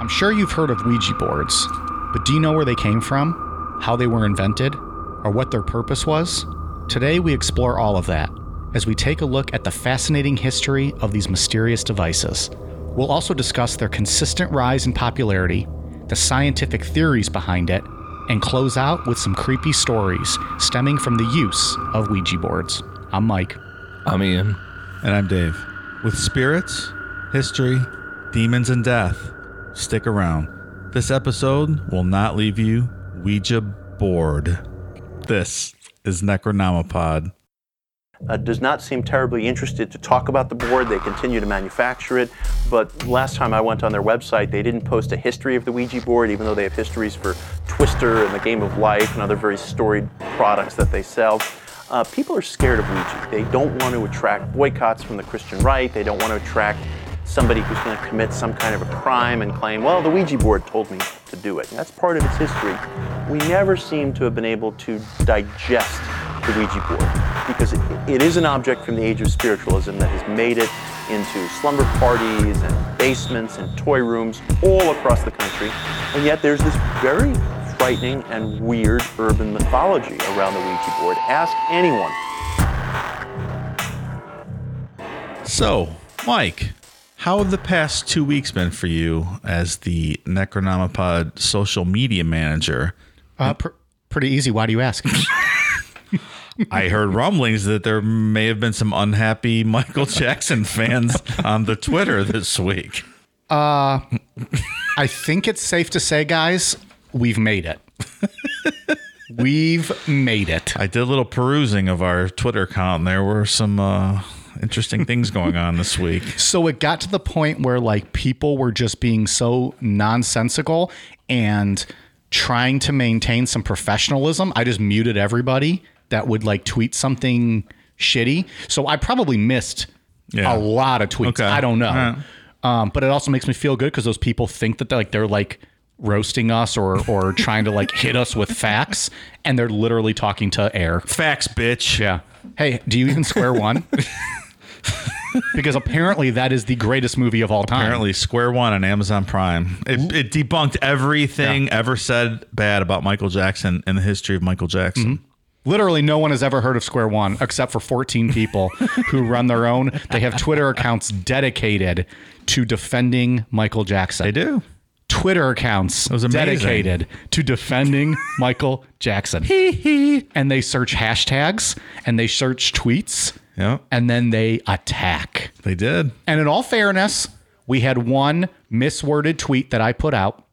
I'm sure you've heard of Ouija boards, but do you know where they came from, how they were invented, or what their purpose was? Today, we explore all of that as we take a look at the fascinating history of these mysterious devices. We'll also discuss their consistent rise in popularity, the scientific theories behind it, and close out with some creepy stories stemming from the use of Ouija boards. I'm Mike. I'm Ian. And I'm Dave. With spirits, history, demons, and death, stick around. This episode will not leave you Ouija bored. This is Necronomipod. uh, does not seem terribly interested to talk about the board. They continue to manufacture it, but last time I went on their website, they didn't post a history of the Ouija board, even though they have histories for Twister and the Game of Life and other very storied products that they sell. Uh, people are scared of Ouija. They don't want to attract boycotts from the Christian right. They don't want to attract somebody who's going to commit some kind of a crime and claim, well, the Ouija board told me to do it. And that's part of its history. We never seem to have been able to digest the Ouija board because it, it is an object from the age of spiritualism that has made it into slumber parties and basements and toy rooms all across the country. And yet there's this very frightening and weird urban mythology around the Ouija board. Ask anyone. So, Mike, how have the past two weeks been for you as the Necronomipod social media manager? Uh, pr- pretty easy. Why do you ask? I heard rumblings that there may have been some unhappy Michael Jackson fans on the Twitter this week. I think it's safe to say, guys, we've made it. we've made it. I did a little perusing of our Twitter account, and there were some uh, interesting things going on this week. So it got to the point where like people were just being so nonsensical and trying to maintain some professionalism. I just muted everybody that would like tweet something shitty. So I probably missed Yeah. a lot of tweets. Okay. I don't know. Right. Um, but it also makes me feel good because those people think that they're like they're like roasting us or or trying to like hit us with facts, and they're literally talking to air. Facts, bitch. Yeah. Hey, do you even square one? because apparently that is the greatest movie of all time. Apparently, Square One on Amazon Prime. It, it debunked everything ever said bad about Michael Jackson in the history of Michael Jackson. Mm-hmm. Literally, no one has ever heard of Square One except for 14 people who run their own. They have Twitter accounts dedicated to defending Michael Jackson. They do. Twitter accounts dedicated to defending Michael Jackson. and they search hashtags and they search tweets Yeah, and then they attack. they did. And in all fairness, we had one misworded tweet that I put out.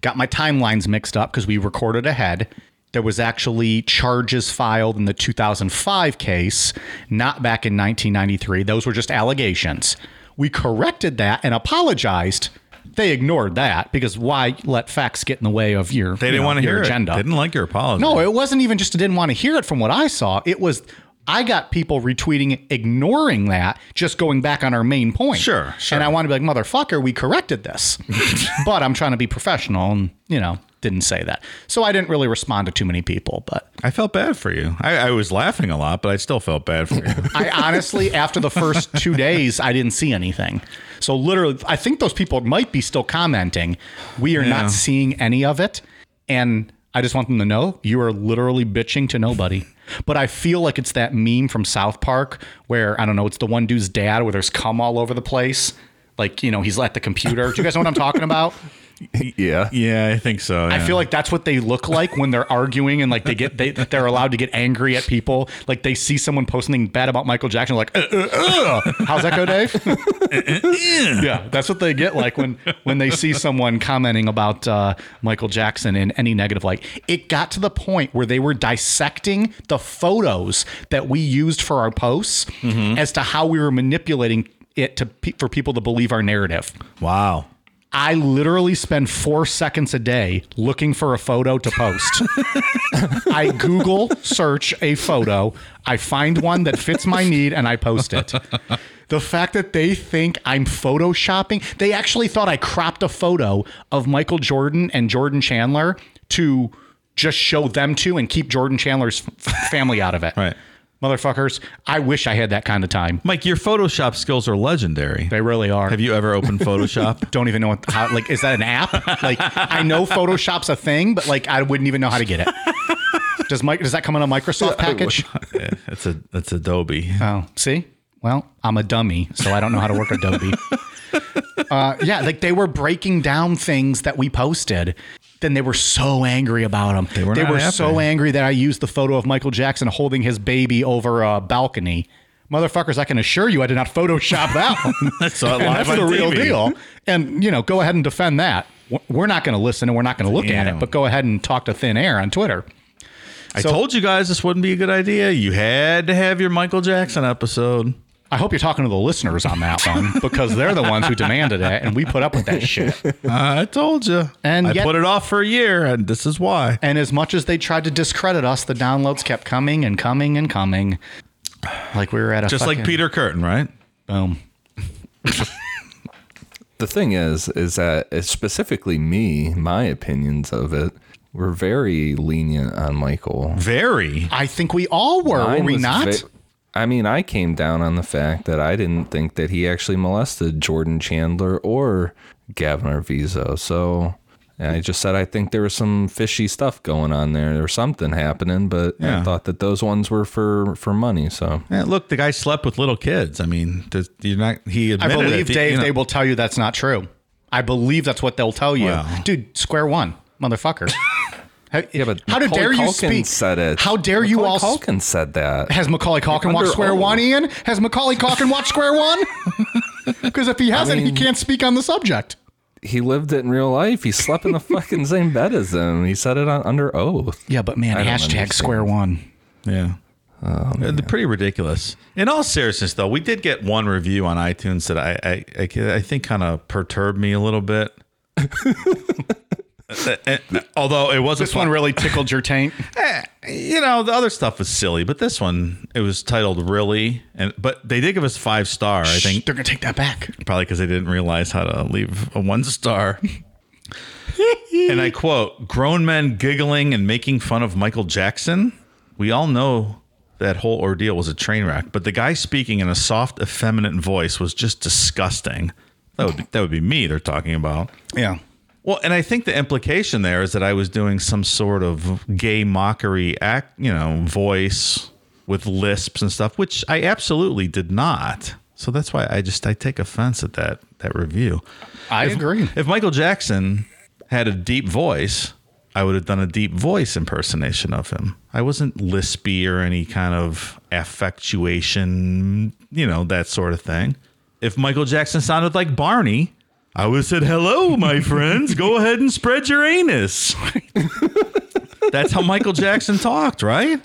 Got my timelines mixed up because we recorded ahead. There was actually charges filed in the 2005 case, not back in 1993. Those were just allegations. We corrected that and apologized. They ignored that because why let facts get in the way of your They didn't know, want to hear agenda? it. They didn't like your apology. No, it wasn't even just they didn't want to hear it from what I saw. It was I got people retweeting, ignoring that, just going back on our main point. Sure, sure. And I want to be like, motherfucker, we corrected this. but I'm trying to be professional and, you know, didn't say that. So I didn't really respond to too many people. But I felt bad for you. I, I was laughing a lot, but I still felt bad for you. I honestly, after the first two days, I didn't see anything. So literally, I think those people might be still commenting. We are Yeah. not seeing any of it. And I just want them to know you are literally bitching to nobody. But I feel like it's that meme from South Park where, I don't know, it's the one dude's dad where there's cum all over the place. Like, you know, he's at the computer. Do you guys know what I'm talking about? Yeah. yeah, I think so. I yeah. feel like that's what they look like when they're arguing and like they get they they're allowed to get angry at people. Like they see someone post something bad about Michael Jackson, like, uh, uh, uh. how's that go, Dave? yeah, that's what they get like when when they see someone commenting about uh, Michael Jackson in any negative light. It got to the point where they were dissecting the photos that we used for our posts as to how we were manipulating it to for people to believe our narrative. wow. I literally spend four seconds a day looking for a photo to post. I Google search a photo, I find one that fits my need, and I post it. The fact that they think I'm photoshopping, they actually thought I cropped a photo of Michael Jordan and Jordan Chandler to just show them to and keep Jordan Chandler's f- family out of it. Right. Motherfuckers, I wish I had that kind of time. Mike, your Photoshop skills are legendary. They really are. Have you ever opened Photoshop? don't even know what how like is that an app? Like I know Photoshop's a thing, but like I wouldn't even know how to get it. Does Mike does that come in a Microsoft package? yeah, it's a it's Adobe. Oh, see? Well, I'm a dummy, so I don't know how to work Adobe. Uh, yeah, like they were breaking down things that we posted. Then they were so angry about them. They were not happy. so angry that I used the photo of Michael Jackson holding his baby over a balcony. Motherfuckers, I can assure you I did not Photoshop that one. saw it And that's on the real TV. deal. And, you know, go ahead and defend that. We're not going to listen and we're not going to look at it, but go ahead and talk to Thin Air on Twitter. I So- told you guys this wouldn't be a good idea. You had to have your Michael Jackson episode. I hope you're talking to the listeners on that one because they're the ones who demanded it and we put up with that shit. I told you. And I yet- put it off for a year, and this is why. And as much as they tried to discredit us, the downloads kept coming and coming and coming. Like we were at a Just like Peter Curtin, right? Boom. The thing is, is that it's specifically me, my opinions of it were very lenient on Michael. Very. I think we all were, were we not? ve- I mean, I came down on the fact that I didn't think that he actually molested Jordan Chandler or Gavin Arvizo. So and I just said I think there was some fishy stuff going on there. or something happening, but Yeah. I thought that those ones were for for money. So Yeah, look, the guy slept with little kids. I mean, does- you're not. He I believe it. Dave. You know- They will tell you that's not true. I believe that's what they'll tell you, Wow. dude. Square one, motherfucker. How- yeah, but how Macaulay dare you Culkin speak? Said it. How dare you Macaulay all? Culkin said that. Has Macaulay Culkin watched Square oath. One, Ian? Has Macaulay Culkin watched Square One? Because if he hasn't, mean- he can't speak on the subject. He lived it in real life. He slept in the fucking same bed as him. He said it on, under oath. Yeah, but man, I don't hashtag understand. Square One. Yeah. Uh, They're pretty ridiculous. In all seriousness, though, we did get one review on iTunes that I I, I, I think kind of perturbed me a little bit. Uh, uh, Although it wasn't This one really tickled your taint. Eh, you know, the other stuff was silly, but this one it was titled "Really," and but they did give us five star. I think they're gonna take that back. probably because they didn't realize how to leave a one star. and I quote: "Grown men giggling and making fun of Michael Jackson. We all know that whole ordeal was a train wreck, but the guy speaking in a soft, effeminate voice was just disgusting. That would be, that would be me. They're talking about." Yeah. Well, and I think the implication there is that I was doing some sort of gay mockery act, you know, voice with lisps and stuff, which I absolutely did not. So that's why I just I take offense at that that review. I agree. If Michael Jackson had a deep voice, I would have done a deep voice impersonation of him. I wasn't lispy or any kind of affectuation, you know, that sort of thing. If Michael Jackson sounded like Barney, I would have said, "Hello, my friends. Go ahead and spread your anus." That's how Michael Jackson talked, right?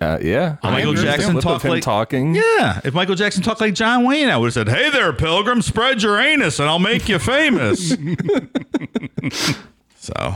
Uh, yeah, Michael Jackson talked like- talking. Yeah. If Michael Jackson talked like John Wayne, I would have said, "Hey there, pilgrim, spread your anus, and I'll make you famous." so,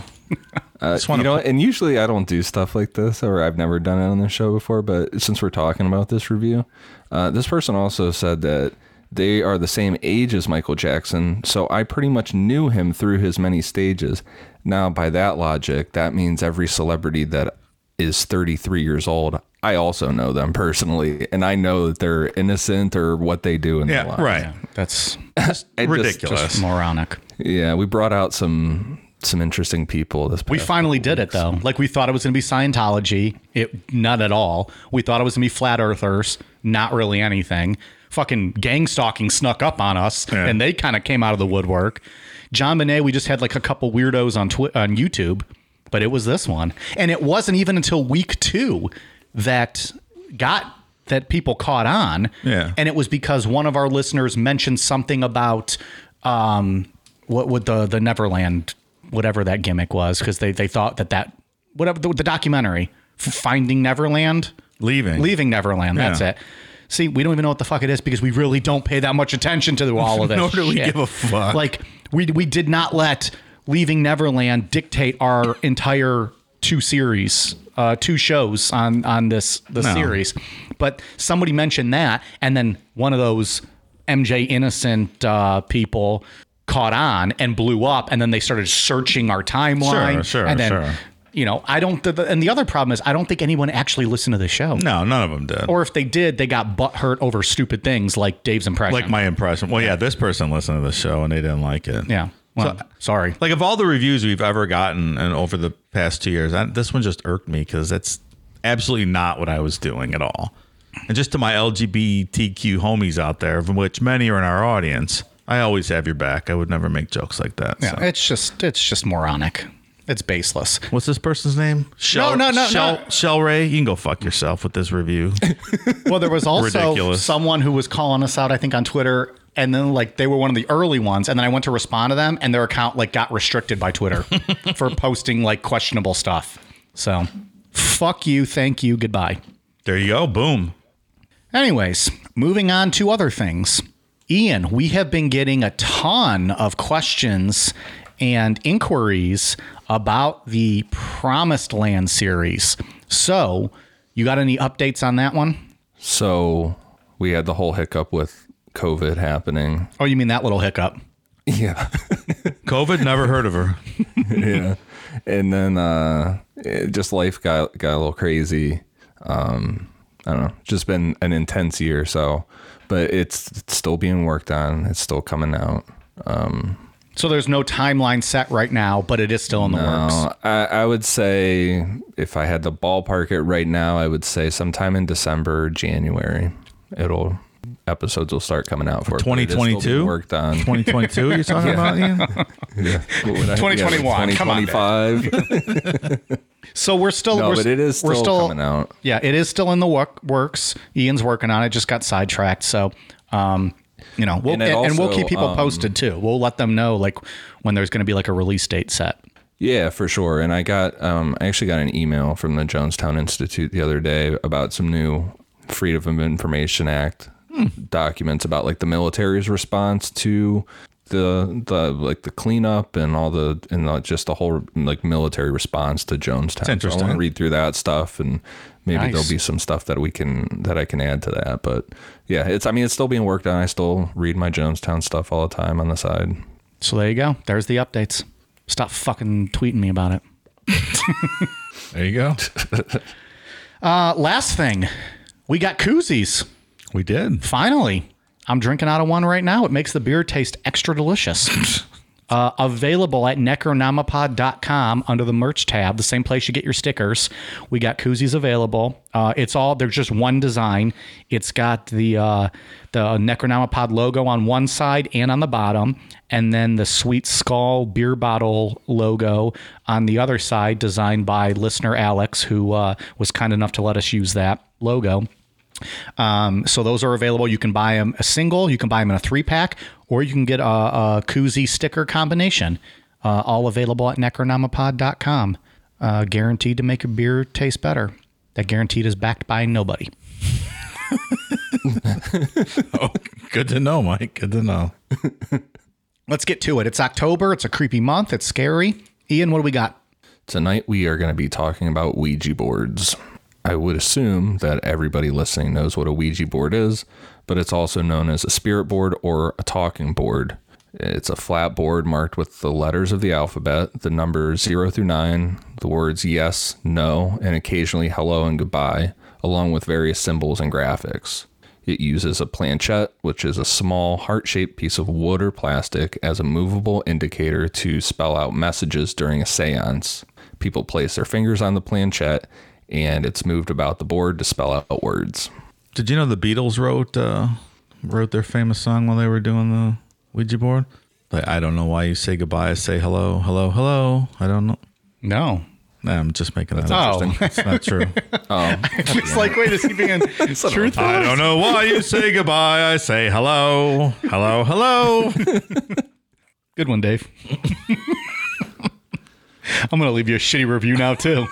Uh, you know, and usually I don't do stuff like this, or I've never done it on the show before. But since we're talking about this review, uh, this person also said that they are the same age as Michael Jackson, so I pretty much knew him through his many stages. Now, by that logic, that means every celebrity that is 33 years old, I also know them personally, and I know that they're innocent or what they do in their yeah, life. right. That's It just- Ridiculous. just moronic. Yeah, we brought out some some interesting people this We finally did it though. Like we thought it was going to be Scientology. It not at all. We thought it was going to be flat earthers. Not really anything. Fucking gang stalking snuck up on us, Yeah. and they kind of came out of the woodwork. JonBenét, we just had like a couple weirdos on Twi- on YouTube, but it was this one, and it wasn't even until week two that got that people caught on. Yeah. and it was because one of our listeners mentioned something about um, what would the the Neverland, whatever that gimmick was, because they they thought that that whatever the, the documentary Finding Neverland, Leaving. Leaving Neverland. That's Yeah. it. See, we don't even know what the fuck it is because we really don't pay that much attention to all of this. Nor do we give a fuck. Like we we did not let Leaving Neverland dictate our entire two series, uh, two shows on on this the No. series. But somebody mentioned that, and then one of those MJ innocent uh, people caught on and blew up, and then they started searching our timeline. Sure, sure, and then sure. You know, I don't. The, the- and the other problem is, I don't think anyone actually listened to the show. No, none of them did. Or if they did, they got butt hurt over stupid things like Dave's impression. like my impression. Well, yeah, this person listened to the show and they didn't like it. yeah. Well, So- sorry. Like of all the reviews we've ever gotten and over the past two years, I, this one just irked me because that's absolutely not what I was doing at all. And just to my LGBTQ homies out there, of which many are in our audience, I always have your back. I would never make jokes like that. Yeah, so. it's just it's just moronic. It's baseless. What's this person's name? Shell, no, no, Shell, no. Shell Ray. You can go fuck yourself with this review. Well, there was also Ridiculous. someone who was calling us out, I think, on Twitter, and then like they were one of the early ones, and then I went to respond to them, and their account like got restricted by Twitter for posting like questionable stuff. So, fuck you, thank you, goodbye. there you go. Boom. Anyways, moving on to other things. Ian, we have been getting a ton of questions and inquiries about the Promised Land series. So, you got any updates on that one? So we had the whole hiccup with COVID happening. Oh, you mean that little hiccup? Yeah. COVID, never heard of her. yeah. And then uh it, just life got got a little crazy. Um I don't know. Just been an intense year so but it's, it's still being worked on. It's still coming out. So there's no timeline set right now, but it is still in the works. Uh, I, I would say if I had to ballpark it right now, I would say sometime in December, January, it'll episodes will start coming out for it, but it is still being 2022? worked on. 2022, you're talking about, Ian? Yeah. What would I- 2021, Yeah, come on, 2025. So we're still no, we're, but it is we're still, coming out. Yeah, it is still in the work, works. Ian's working on it. Just got sidetracked. So, um, you know, we'll, And and, it and we'll keep people um, posted too. We'll let them know like when there's going to be like a release date set. Yeah, for sure. And I got, um, I actually got an email from the Jonestown Institute the other day about some new Freedom of Information Act documents about like the military's response to the the like the cleanup and all the and the, just the whole like military response to Jonestown. So. I want to read through that stuff and maybe Nice. there'll be some stuff that we can that I can add to that. But yeah, it's I mean it's still being worked on. I still read my Jonestown stuff all the time on the side. So there you go. There's the updates. Stop fucking tweeting me about it. There you go. Uh, last thing, we got koozies. We did. Finally, I'm drinking out of one right now. It makes the beer taste extra delicious. Uh, available at necronomipod.com under the merch tab, the same place you get your stickers. We got koozies available. Uh, it's all there's just one design. It's got the uh, the Necronomipod logo on one side and on the bottom, and then the Sweet Skull beer bottle logo on the other side, designed by listener Alex, who uh, was kind enough to let us use that logo. Um, so those are available. You can buy them a single, you can buy them in a three pack, or you can get a, a koozie sticker combination. Uh, all available at necronomipod.com. Uh, guaranteed to make your beer taste better. That guaranteed is backed by nobody. Good to know, Mike. Good to know. Let's get to it. It's October. It's a creepy month. It's scary. Ian, what do we got? Tonight we are going to be talking about Ouija boards. I would assume that everybody listening knows what a Ouija board is, but it's also known as a spirit board or a talking board. It's a flat board marked with the letters of the alphabet, the numbers 0 through 9, the words yes, no, and occasionally hello and goodbye, along with various symbols and graphics. It uses a planchette, which is a small heart shaped piece of wood or plastic, as a movable indicator to spell out messages during a seance. People place their fingers on the planchette and it's moved about the board to spell out words. Did you know the Beatles wrote uh, wrote their famous song while they were doing the Ouija board? Like, I don't know why you say goodbye. I say hello, hello, hello. I don't know. No. Nah, I'm just making that Oh. interesting. It's not true. it's like, wait, is he being truthful? I don't know why you say goodbye. I say hello, hello, hello. Good one, Dave. I'm going to leave you a shitty review now, too.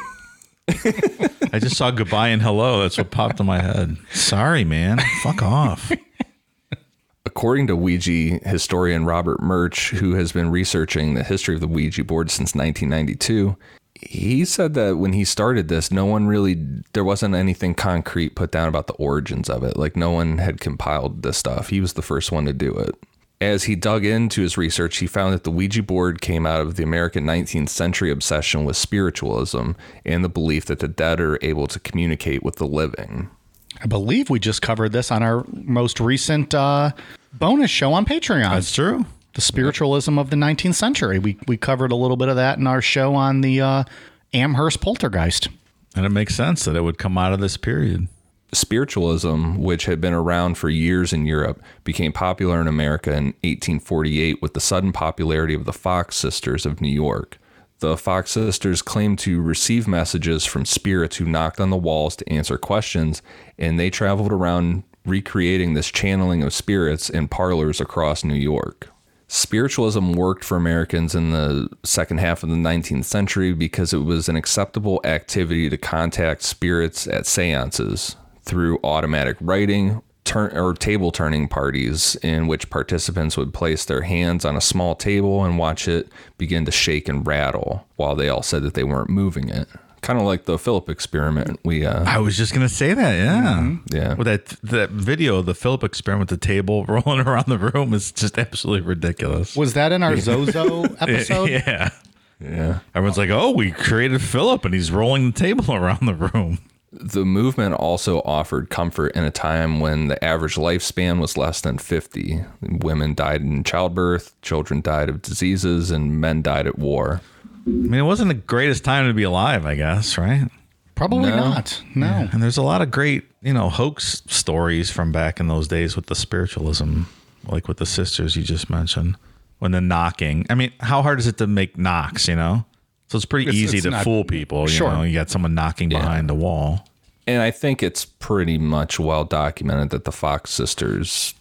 I just saw goodbye and hello. That's what popped in my head. Sorry, man. Fuck off. According to Ouija historian Robert Murch, who has been researching the history of the Ouija board since 1992, he said that when he started this, no one really, there wasn't anything concrete put down about the origins of it. Like no one had compiled this stuff. He was the first one to do it. As he dug into his research, he found that the Ouija board came out of the American 19th century obsession with spiritualism and the belief that the dead are able to communicate with the living. I believe we just covered this on our most recent uh, bonus show on Patreon. That's true. the spiritualism of the 19th century. We we covered a little bit of that in our show on the uh, Amherst poltergeist. And it makes sense that it would come out of this period. Spiritualism, which had been around for years in Europe, became popular in America in 1848 with the sudden popularity of the Fox Sisters of New York. The Fox Sisters claimed to receive messages from spirits who knocked on the walls to answer questions, and they traveled around recreating this channeling of spirits in parlors across New York. Spiritualism worked for Americans in the second half of the 19th century because it was an acceptable activity to contact spirits at seances through automatic writing turn or table turning parties in which participants would place their hands on a small table and watch it begin to shake and rattle while they all said that they weren't moving it. Kind of like the Philip experiment we uh I was just gonna say that, yeah, Yeah. With that that video, of the Philip experiment, with the table rolling around the room is just absolutely ridiculous. Was that in our Zozo episode? yeah, yeah. everyone's like, "Oh, we created Philip, and he's rolling the table around the room." The movement also offered comfort in a time when the average lifespan was less than 50. Women died in childbirth, children died of diseases, and men died at war. I mean, it wasn't the greatest time to be alive, I guess, right? Probably No. not. No. And there's a lot of great, you know, hoax stories from back in those days with the spiritualism, like with the sisters you just mentioned. When the knocking, I mean, how hard is it to make knocks? You know, so it's pretty It's- easy it's to not- fool people. You Sure. know, you got someone knocking behind the wall. And I think it's pretty much well documented that the Fox sisters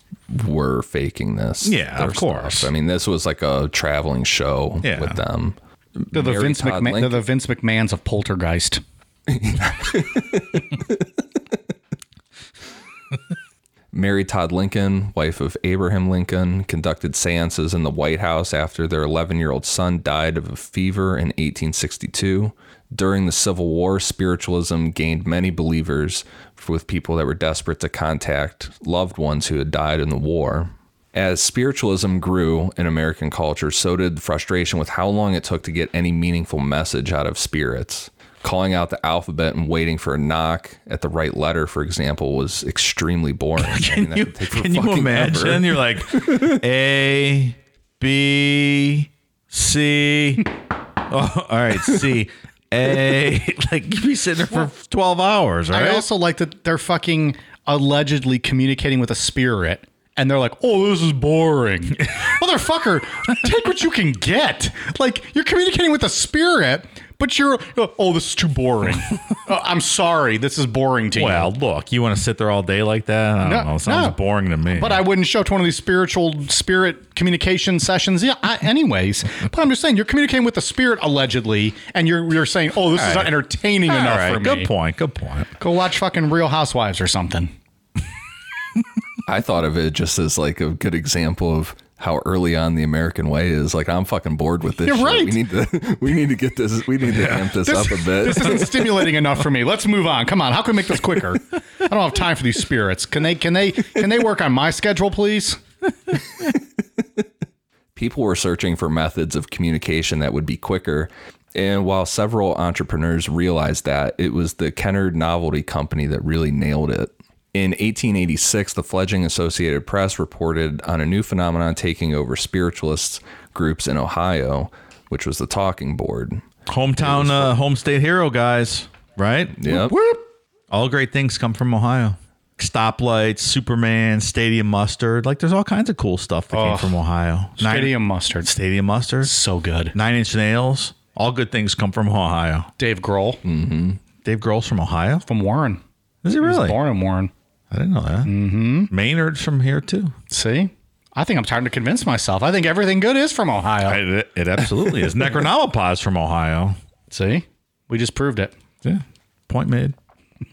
were faking this. Yeah, of course. stuff. I mean, this was like a traveling show Yeah. with them. They're the Mary Vince Todd McMahon. They're the Vince McMahon's of Poltergeist. Mary Todd Lincoln, wife of Abraham Lincoln, conducted seances in the White House after their 11 year old son died of a fever in 1862. During the Civil War, spiritualism gained many believers with people that were desperate to contact loved ones who had died in the war. As spiritualism grew in American culture, so did frustration with how long it took to get any meaningful message out of spirits. Calling out the alphabet and waiting for a knock at the right letter, for example, was extremely boring. I mean, Can that you take for can you imagine? ever. You're like A B C. Oh, all right, C A. Like you'd be sitting there for twelve hours, right? I also like that they're fucking allegedly communicating with a spirit. And they're like, oh, this is boring. Motherfucker, take what you can get. Like, you're communicating with a spirit, but you're, oh, this is too boring. Uh, I'm sorry, this is boring to you. well, look, you want to sit there all day like that? I don't No, know. Sounds no. boring to me. But I wouldn't show up to one of these spiritual spirit communication sessions. Yeah, I, anyways. But I'm just saying, you're communicating with the spirit allegedly, and you're you're saying, oh, this is not entertaining all enough right, for me. good point. Good point. Go watch fucking Real Housewives or something. I thought of it just as like a good example of how early on the American way is. Like I'm fucking bored with this. You're shit. right. We need to we need to get this. We need to amp this, up a bit. This isn't stimulating enough for me. Let's move on. Come on, how can we make this quicker? I don't have time for these spirits. Can they can they can they work on my schedule, please? people were searching for methods of communication that would be quicker. And while several entrepreneurs realized that, it was the Kennard Novelty Company that really nailed it. In 1886, the fledgling Associated Press reported on a new phenomenon taking over spiritualists groups in Ohio, which was the talking board. Hometown, uh, home state hero, guys. Right? Yep. All great things come from Ohio. Stoplights, Superman, Stadium Mustard. Like, there's all kinds of cool stuff that came Oh. from Ohio. Nine- Stadium mustard. Stadium Mustard. So good. Nine Inch Nails. All good things come from Ohio. Dave Grohl Dave Grohl's from Ohio. from Warren. Is he He was really? born in Warren. I didn't know that. Mm-hmm. Maynard's from here too. See? I think I'm trying to convince myself. I think everything good is from Ohio. It, it absolutely is. Necronomipod from Ohio. See? We just proved it. Yeah. Point made.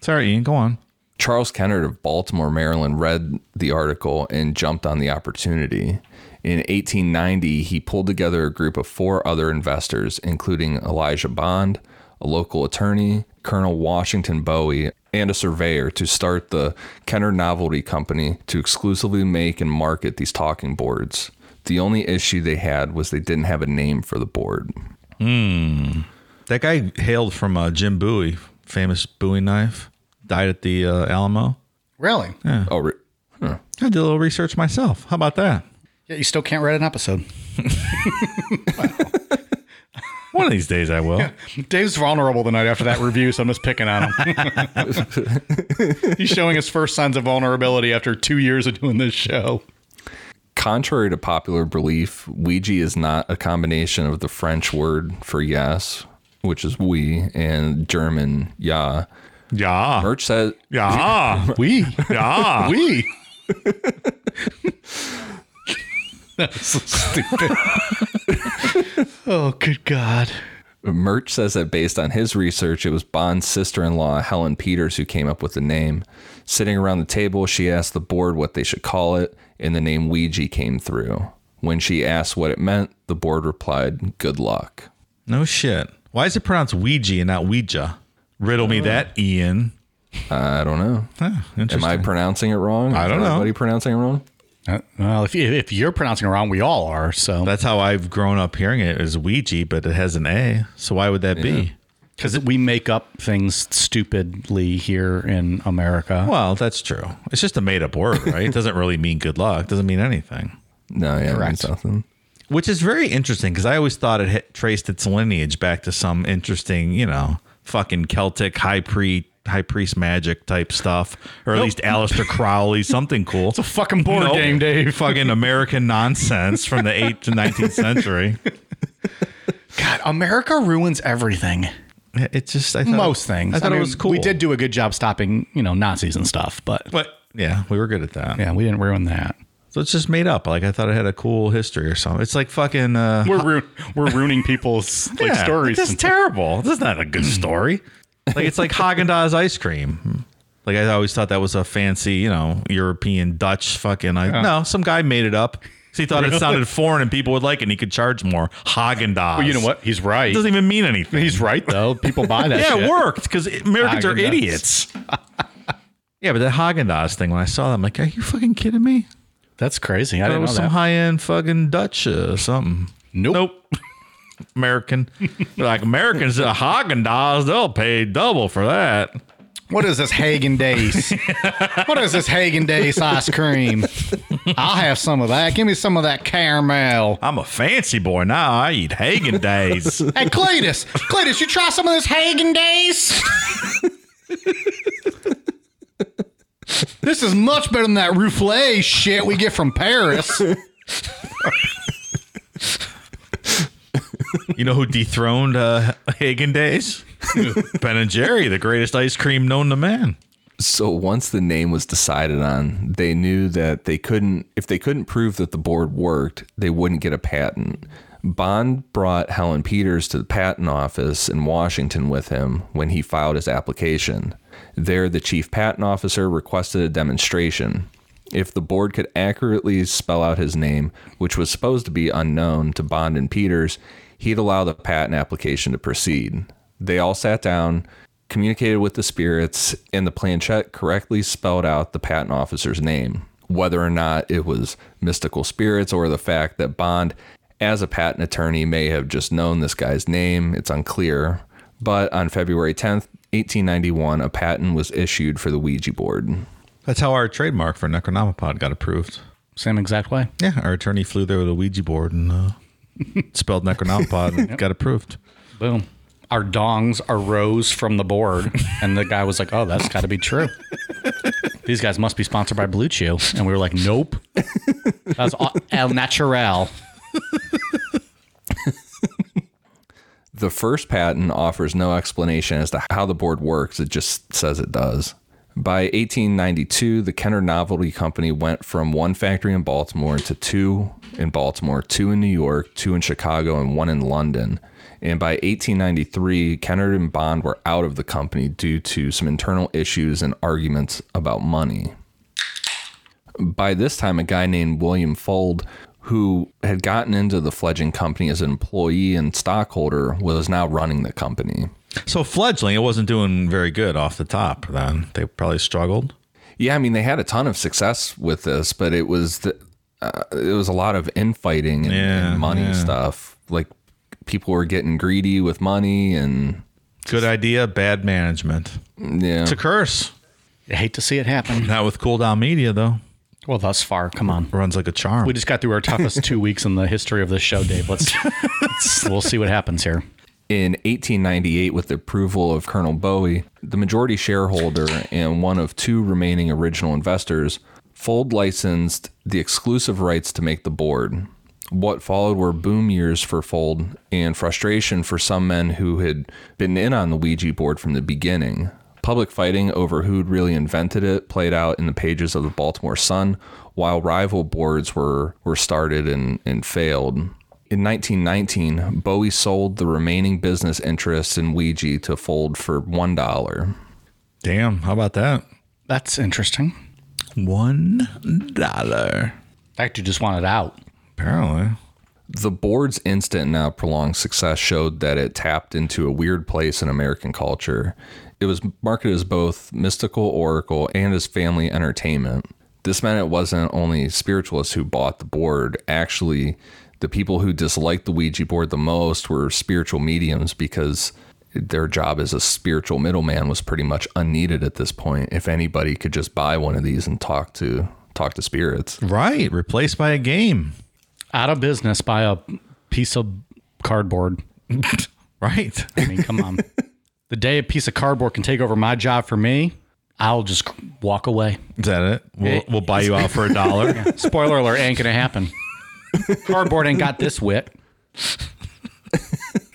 Sorry, Ian. Go on. Charles Kennard of Baltimore, Maryland, read the article and jumped on the opportunity. In 1890, he pulled together a group of four other investors, including Elijah Bond, a local attorney, Colonel Washington Bowie, and a surveyor, to start the Kennard Novelty Company to exclusively make and market these talking boards. The only issue they had was they didn't have a name for the board. That guy hailed from uh, Jim Bowie, famous Bowie knife. Died at the uh, Alamo. Really? Oh, re- I did a little research myself. How about that? Yeah, you still can't write an episode. One of these days I will. Dave's vulnerable the night after that review, so I'm just picking on him. He's showing his first signs of vulnerability after two years of doing this show. contrary to popular belief, Ouija is not a combination of the French word for yes, which is oui, and German ja. Yeah. Murch says Yeah. We. Yeah. We. That's so stupid. oh, good God. Murch says that based on his research, it was Bond's sister-in-law Helen Peters who came up with the name. Sitting around the table, she asked the board what they should call it, and the name Ouija came through. When she asked what it meant, the board replied, "Good luck." No shit. Why is it pronounced Ouija and not Ouija? Riddle me that, Ian. I don't know. Huh, Am. I pronouncing it wrong? I don't Is know. Everybody pronouncing it wrong? Uh, well, if, you, if you're pronouncing it wrong, we all are. So That's how I've grown up hearing it is Ouija, but it has an A. So why would that be? because we make up things stupidly here in America. Well, that's true. It's just a made up word, right? It doesn't really mean good luck. It doesn't mean anything. No, yeah, Correct. Correct. nothing. Which is very interesting because I always thought it had traced its lineage back to some interesting, you know, fucking Celtic high priest, high priest magic type stuff, or at least Aleister Crowley, something cool. It's a fucking board Nope. game, Dave. fucking American nonsense from the 8th to 19th century. God, America ruins everything. It's just I thought, Most things. I thought mean, it was cool. We did do a good job stopping, you know, Nazis and stuff, but but yeah, we were good at that. yeah, we didn't ruin that. So it's just made up. Like I thought it had a cool history or something. It's like fucking. Uh, We're ru- we're ruining people's like yeah, stories. That's terrible. That's not a good story. Like it's like Haagen Dazs ice cream. Like I always thought that was a fancy, you know, European Dutch fucking. I, No, some guy made it up. He thought it sounded foreign and people would like it. and He could charge more. Haagen Dazs. Well, you know what? He's right. It doesn't even mean anything. He's right though. People buy that. yeah, shit. it worked because Americans are Haagen-Dazs. idiots. yeah, but that Haagen Dazs thing. When I saw that, I'm like, are you fucking kidding me? That's crazy. I That didn't know was some high end fucking Dutch uh, something. Nope. Nope. American. Like Americans at Haagen Dazs, they'll pay double for that. What is this Hagen Days? what is this Hagen Days ice cream? I'll have some of that. Give me some of that caramel. I'm a fancy boy now. I eat Hagen Days. Hey, Cletus, Cletus, you try some of this Hagen Days? this is much better than that Rouffle shit we get from Paris. You know who dethroned uh, Hagen Days? ben and Jerry, the greatest ice cream known to man. So once the name was decided on, they knew that they couldn't if they couldn't prove that the board worked, they wouldn't get a patent. Bond brought Helen Peters to the patent office in Washington with him when he filed his application. There the chief patent officer requested a demonstration. If the board could accurately spell out his name, which was supposed to be unknown to Bond and Peters, he'd allow the patent application to proceed. They all sat down, communicated with the spirits, and the planchette correctly spelled out the patent officer's name. Whether or not it was mystical spirits or the fact that Bond, as a patent attorney, may have just known this guy's name, it's unclear. But on February 10th, 1891, a patent was issued for the Ouija board. That's how our trademark for Necronomipod got approved. Same exact way. Yeah, our attorney flew there with a Ouija board and uh, spelled Necronomipod and got approved. Boom. Our dongs arose from the board, and the guy was like, "Oh, that's got to be true." These guys must be sponsored by Blue Chew, and we were like, "Nope, that's all- El Natural." The first patent offers no explanation as to how the board works, it just says it does. By 1892, the Kennard Novelty Company went from one factory in Baltimore to two in Baltimore, two in New York, two in Chicago, and one in London. And by 1893, Kennard and Bond were out of the company due to some internal issues and arguments about money. By this time, a guy named William Fuld, who had gotten into the fledgling company as an employee and stockholder, was now running the company. So fledgling, it wasn't doing very good off the top. Then they probably struggled. Yeah, I mean, they had a ton of success with this, but it was, the, uh, it was a lot of infighting and, Yeah, and money yeah. stuff. Like people were getting greedy with money and Good idea, bad management. yeah. It's a curse. I hate to see it happen. Not with Cool Down Media though. Well, thus far, come on. Runs like a charm. We just got through our toughest two weeks in the history of this show, Dave. Let's, let's we'll see what happens here. In 1898, with the approval of Colonel Bowie, the majority shareholder and one of two remaining original investors, Fuld licensed the exclusive rights to make the board. What followed were boom years for Fuld and frustration for some men who had been in on the Ouija board from the beginning. Public fighting over who'd really invented it played out in the pages of the Baltimore Sun, while rival boards were, were started and, and failed. In 1919, Bowie sold the remaining business interests in Ouija to Fuld for $1. Damn, how about that? That's interesting. One dollar. In fact, you just want it out. Apparently. The board's instant now prolonged success showed that it tapped into a weird place in American culture. It was marketed as both mystical oracle and as family entertainment. This meant it wasn't only spiritualists who bought the board. Actually, the people who disliked the Ouija board the most were spiritual mediums because their job as a spiritual middleman was pretty much unneeded at this point. If anybody could just buy one of these and talk to talk to spirits. Right. Replaced by a game. Out of business by a piece of cardboard. Right. I mean, come on. the day a piece of cardboard can take over my job for me, I'll just walk away. Is that it? We'll, we'll buy you out for a dollar. Spoiler alert, ain't gonna happen. Cardboard ain't got this wit.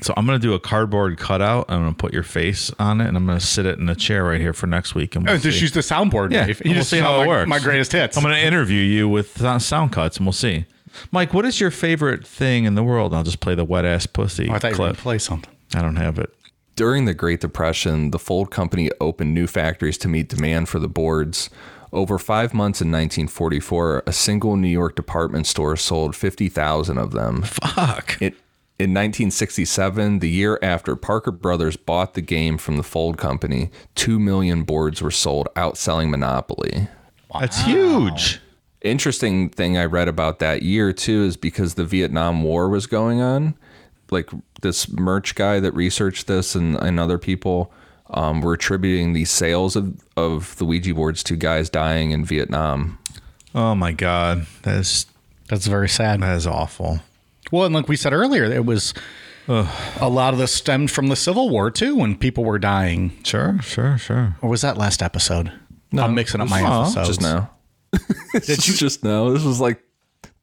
So I'm gonna do a cardboard cutout. I'm gonna put your face on it, and I'm gonna sit it in a chair right here for next week. And we'll Oh, just see. use the soundboard, Yeah, Dave. and we'll see how my, it works. My greatest hits. I'm gonna interview you with sound cuts, and we'll see. Mike, what is your favorite thing in the world? I'll just play the wet ass pussy Oh, I thought you were clip. gonna play something. I don't have it. During the Great Depression, the Fuld Company opened new factories to meet demand for the boards. Over five months in 1944, a single New York department store sold 50,000 of them. Fuck. It, in 1967, the year after Parker Brothers bought the game from the Fuld Company, 2 million boards were sold, outselling Monopoly. That's huge. Interesting thing I read about that year, too, is because the Vietnam War was going on. Like this Murch guy that researched this and, and other people um, were attributing the sales of, of the Ouija boards to guys dying in Vietnam. Oh my god, that is That's very sad. that is awful. Well, and like we said earlier, it was a lot of this stemmed from the Civil War too, when people were dying. Sure, sure, sure. Or was that last episode? No, I'm mixing up my Oh, episodes. Just now. Did you just know? This was like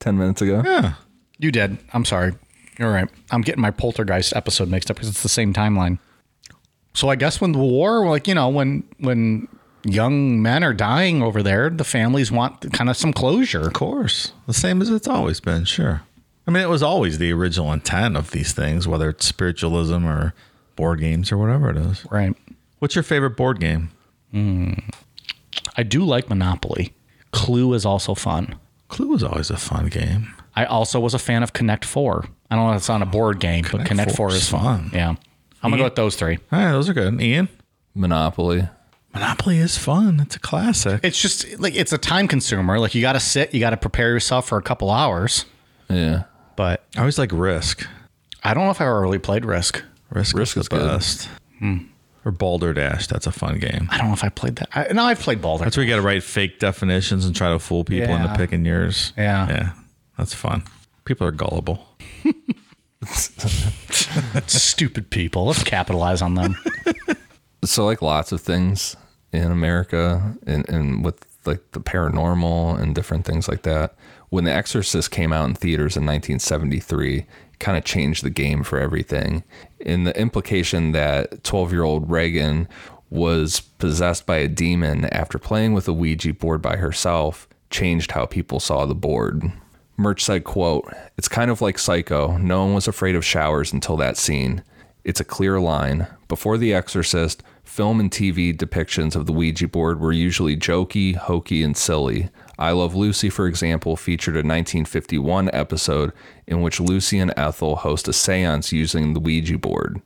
10 minutes ago. Yeah. You did. I'm sorry. You're right. I'm getting my Poltergeist episode mixed up because it's the same timeline. So I guess when the war, like you know, when when young men are dying over there, the families want kind of some closure. Of course. The same as it's always been, sure. I mean, it was always the original intent of these things, whether it's spiritualism or board games or whatever it is. Right. What's your favorite board game? Hmm. I do like Monopoly. Clue is also fun. Clue was always a fun game. I also was a fan of Connect Four. I don't know if it's on a board game, but Connect Four 4 is is fun. fun. Yeah. I'm gonna go with those three. All right, those are good. Ian? Monopoly. Monopoly is fun. It's a classic. It's just like it's a time consumer. Like you got to sit, you got to prepare yourself for a couple hours. Yeah. But I always like Risk. I don't know if I ever really played Risk. Risk, Risk is is the good. best. Hmm. Or Balderdash. That's a fun game. I don't know if I played that. I, no, I've played Baldur. That's where you got to write fake definitions and try to fool people Yeah. into picking yours. Yeah. Yeah. That's fun. People are gullible. Stupid people. Let's capitalize on them. so like lots of things in America and, and with like the paranormal and different things like that. When The Exorcist came out in theaters in 1973, kind of changed the game for everything. In the implication that 12 year old Regan was possessed by a demon after playing with a Ouija board by herself changed how people saw the board. Murch said, quote, It's kind of like Psycho. No one was afraid of showers until that scene. It's a clear line. Before The Exorcist, film and TV depictions of the Ouija board were usually jokey, hokey, and silly. I Love Lucy, for example, featured a 1951 episode in which Lucy and Ethel host a seance using the Ouija board.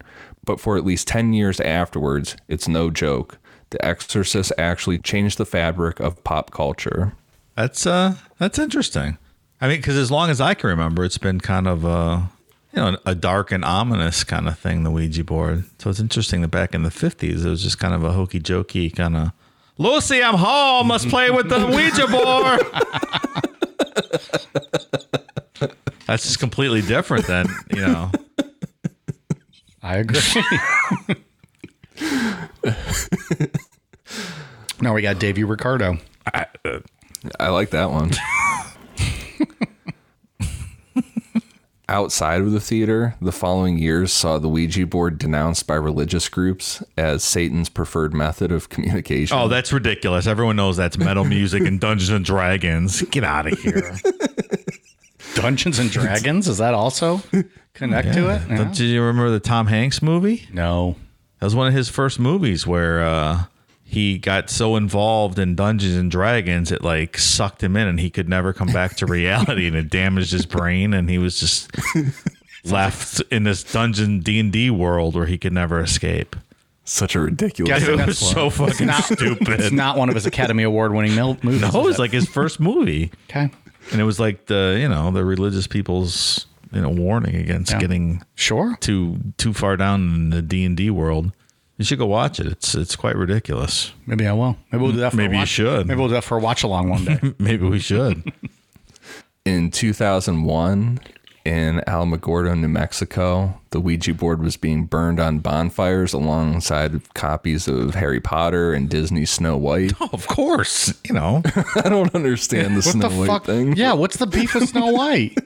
But for at least 10 years afterwards, it's no joke. The Exorcist actually changed the fabric of pop culture. That's uh that's interesting. I mean, because as long as I can remember, it's been kind of a you know a dark and ominous kind of thing. The Ouija board. So it's interesting that back in the fifties, it was just kind of a hokey jokey kind of. Lucy, I'm home. Let's play with the Ouija board. That's just completely different than you know. I agree. now we got Davey Ricardo. I uh, like that one. Outside of the theater, the following years saw the Ouija board denounced by religious groups as Satan's preferred method of communication. Oh, that's ridiculous. Everyone knows that's metal music and Dungeons and Dragons. Get out of here. Dungeons and Dragons. Is that also connect to it? Yeah. Did you remember the Tom Hanks movie? No. That was one of his first movies where uh, he got so involved in Dungeons and Dragons it like sucked him in and he could never come back to reality and it damaged his brain and he was just left in this dungeon D&D world where he could never escape. Such a ridiculous. Guess It that's was so fucking stupid. It's not one of his Academy Award winning mil- movies. no, it is was like his first movie. okay. And it was like the, you know, the religious people's, you know, warning against Yeah. getting Sure. too too far down in the D&D world. You should go watch it. It's it's quite ridiculous. Maybe I will. Maybe we'll do that. For Maybe a you should. Maybe we'll do that for a watch along one day. Maybe we should. In 2001, in Alamogordo, New Mexico, the Ouija board was being burned on bonfires alongside copies of Harry Potter and Disney Snow White. of course, you know. I don't understand the What Snow the White fuck? thing. Yeah. What's the beef with Snow White?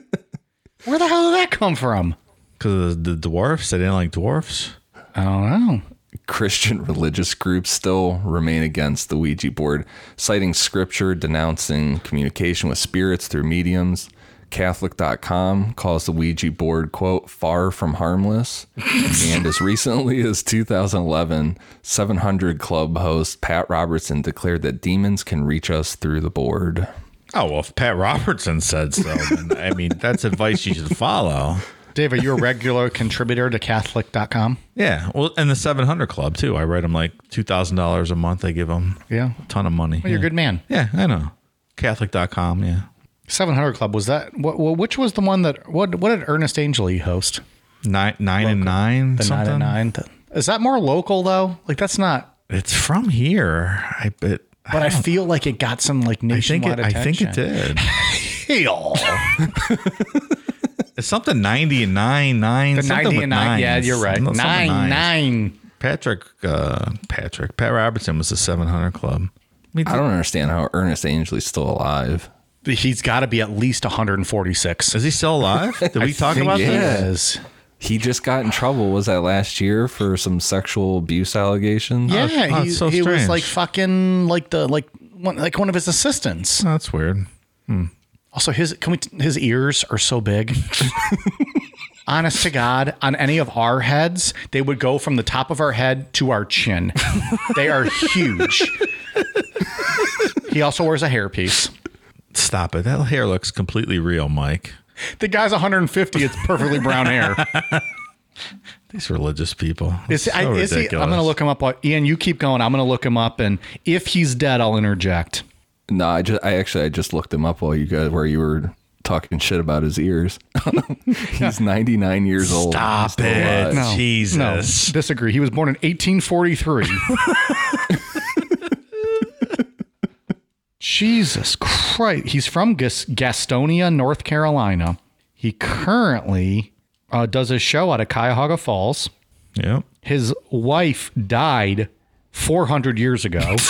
Where the hell did that come from? Because the dwarfs, they didn't like dwarfs. I don't know. Christian religious groups still remain against the Ouija board, citing scripture denouncing communication with spirits through mediums. Catholic.com calls the Ouija board, quote, far from harmless. and as recently as 2011, 700 Club host Pat Robertson declared that demons can reach us through the board. Oh well, if Pat Robertson said so, then I mean that's advice you should follow. Dave, are you a regular contributor to Catholic.com? Yeah, well, and the 700 Club too. I write them like two thousand dollars a month. I give them Yeah. a ton of money. Well, you're a good man. Yeah, I know. Catholic.com. Yeah, 700 Club was that? What? which was the one that? What? What did Ernest Angley host? nine nine and nine. The nine and nine. Is that more local though? Like that's not. It's from here. I bet. But I feel like it got some like I think nationwide it. I think it did. Hell. It's something ninety and nine nine. The something 90 with and nine. Yeah, you're right. Something Nine, nines. nine. Patrick, uh, Patrick, Pat Robertson was the 700 Club. I mean, I don't understand how Ernest Angley's still alive. He's got to be at least 146. is he still alive? Did we talk about he this? Yes. He just got in trouble. Was that last year for some sexual abuse allegations? Yeah, oh, he, so he was like fucking like the like one like one of his assistants. Oh, that's weird. Also, his can we his ears are so big. Honest to God, on any of our heads, they would go from the top of our head to our chin. they are huge. he also wears a hairpiece. Stop it. That hair looks completely real, Mike. The guy's 150. It's perfectly brown hair. These religious people. Is, It's I, is he, I'm going to look him up. Ian, you keep going. I'm going to look him up, and if he's dead, I'll interject. No, I just I actually I just looked him up while you guys where you were talking shit about his ears. He's 99 years old. Stop still it. alive. No. Jesus. No, disagree. He was born in 1843. Jesus Christ. He's from Gas- Gastonia, North Carolina. He currently uh, does a show out of Cuyahoga Falls. Yep. His wife died 400 years ago.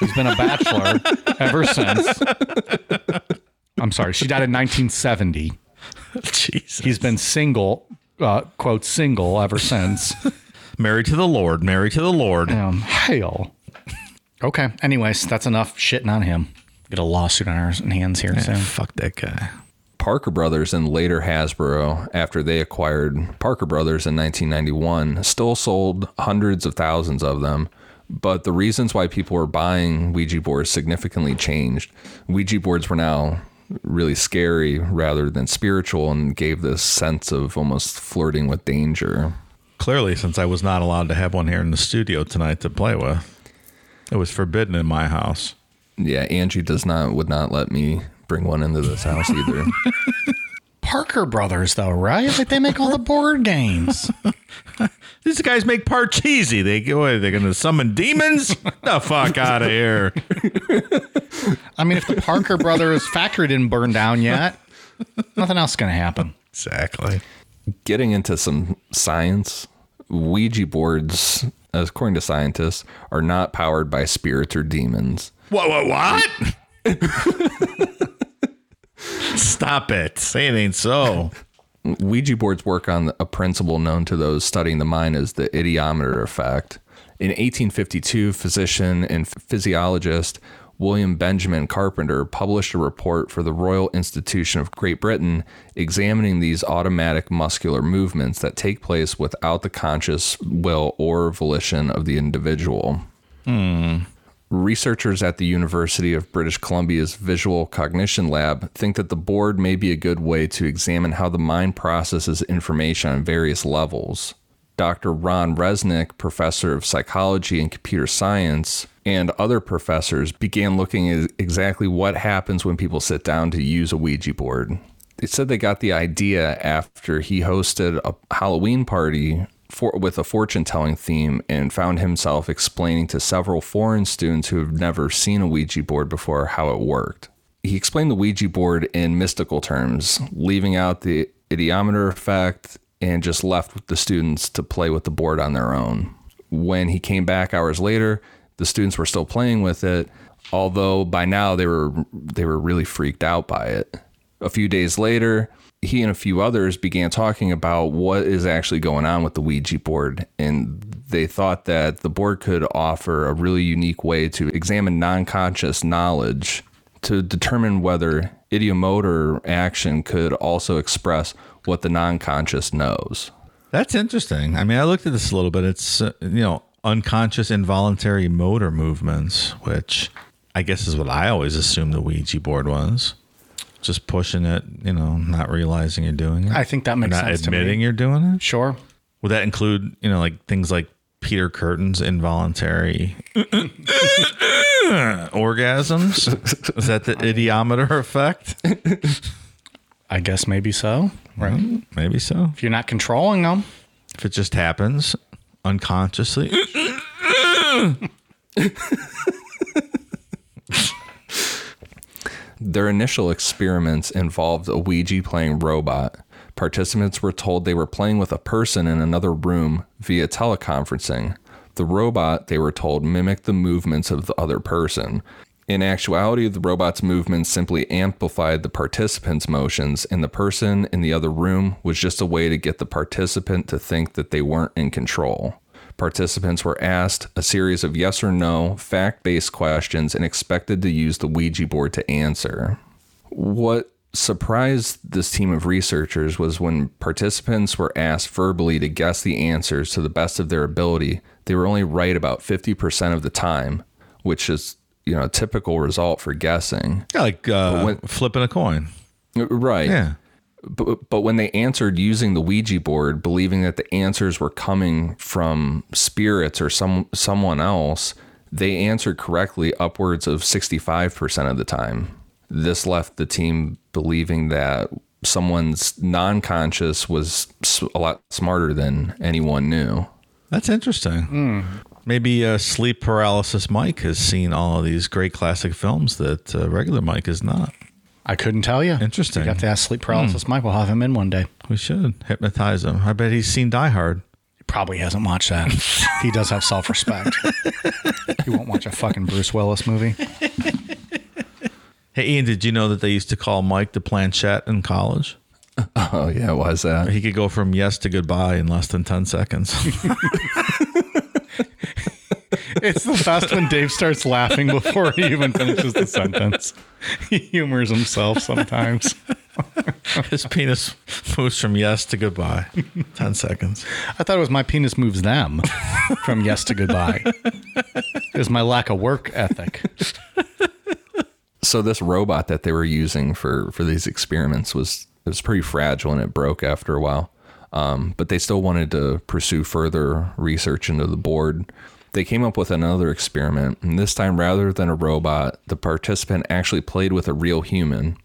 He's been a bachelor ever since. I'm sorry, she died in 1970. Jesus. He's been single, uh, quote, single ever since. married to the Lord. Married to the Lord. Um, hell. Okay. Anyways, that's enough shitting on him. Get a lawsuit on our hands here soon. Fuck that guy. Parker Brothers and later Hasbro, after they acquired Parker Brothers in 1991, still sold hundreds of thousands of them. But the reasons why people were buying Ouija boards significantly changed. Ouija boards were now really scary rather than spiritual and gave this sense of almost flirting with danger. Clearly, since I was not allowed to have one here in the studio tonight to play with, it was forbidden in my house. Yeah, Angie does not would not let me bring one into this house either. Parker Brothers, though, right? Like they make all the board games. These guys make Parcheesi. They go. They're going to summon demons. the fuck out of here. I mean, if the Parker Brothers factory didn't burn down yet, nothing else is going to happen. Exactly. Getting into some science, Ouija boards, according to scientists, are not powered by spirits or demons. What? What? What? Stop it. Say it ain't so. Ouija boards work on a principle known to those studying the mind as the ideomotor effect. In 1852, physician and physiologist William Benjamin Carpenter published a report for the Royal Institution of Great Britain examining these automatic muscular movements that take place without the conscious will or volition of the individual. Hmm. Researchers at the University of British Columbia's Visual Cognition Lab think that the board may be a good way to examine how the mind processes information on various levels. Dr. Ron Rensink, professor of psychology and computer science, and other professors began looking at exactly what happens when people sit down to use a Ouija board. They said they got the idea after he hosted a Halloween party for, with a fortune telling theme and found himself explaining to several foreign students who have never seen a Ouija board before how it worked. He explained the Ouija board in mystical terms, leaving out the ideomotor effect and just left the students to play with the board on their own. When he came back hours later, the students were still playing with it, although by now they were they were really freaked out by it. A few days later, he and a few others began talking about what is actually going on with the Ouija board, and they thought that the board could offer a really unique way to examine non conscious knowledge to determine whether ideomotor action could also express what the non conscious knows. That's interesting. I mean, I looked at this a little bit. It's uh, you know unconscious involuntary motor movements, which I guess is what I always assumed the Ouija board was. Just pushing it, you know, not realizing you're doing it. I think that makes not sense to me. admitting you're doing it. Sure. Would that include, you know, like things like Peter Curtin's involuntary orgasms? Is that the ideomotor effect? I guess maybe so. Right. Maybe so. If you're not controlling them. If it just happens unconsciously. Their initial experiments involved a Ouija playing robot. Participants were told they were playing with a person in another room via teleconferencing. The robot, they were told, mimicked the movements of the other person. In actuality, the robot's movements simply amplified the participant's motions, and the person in the other room was just a way to get the participant to think that they weren't in control. Participants were asked a series of yes or no fact based questions and expected to use the Ouija board to answer. What surprised this team of researchers was when participants were asked verbally to guess the answers to the best of their ability, they were only right about 50% of the time, which is, you know, a typical result for guessing. Yeah, like uh, when- flipping a coin. Right. Yeah. But, but when they answered using the Ouija board, believing that the answers were coming from spirits or some someone else, they answered correctly upwards of 65% of the time. This left the team believing that someone's non-conscious was a lot smarter than anyone knew. That's interesting. Maybe uh, sleep paralysis Mike has seen all of these great classic films that uh, regular Mike is not. I couldn't tell you. Interesting. You got to ask sleep paralysis. Hmm. Mike will have him in one day. We should hypnotize him. I bet he's seen Die Hard. He probably hasn't watched that. he does have self respect. he won't watch a fucking Bruce Willis movie. Hey, Ian, did you know that they used to call Mike the planchette in college? Oh yeah, why is that? He could go from yes to goodbye in less than 10 seconds. It's the best when Dave starts laughing before he even finishes the sentence. He humors himself sometimes. His penis moves from yes to goodbye. 10 seconds. I thought it was my penis moves them from yes to goodbye. It was my lack of work ethic. so this robot that they were using for for these experiments was it was pretty fragile and it broke after a while. Um, but they still wanted to pursue further research into the board. They came up with another experiment, and this time, rather than a robot, the participant actually played with a real human.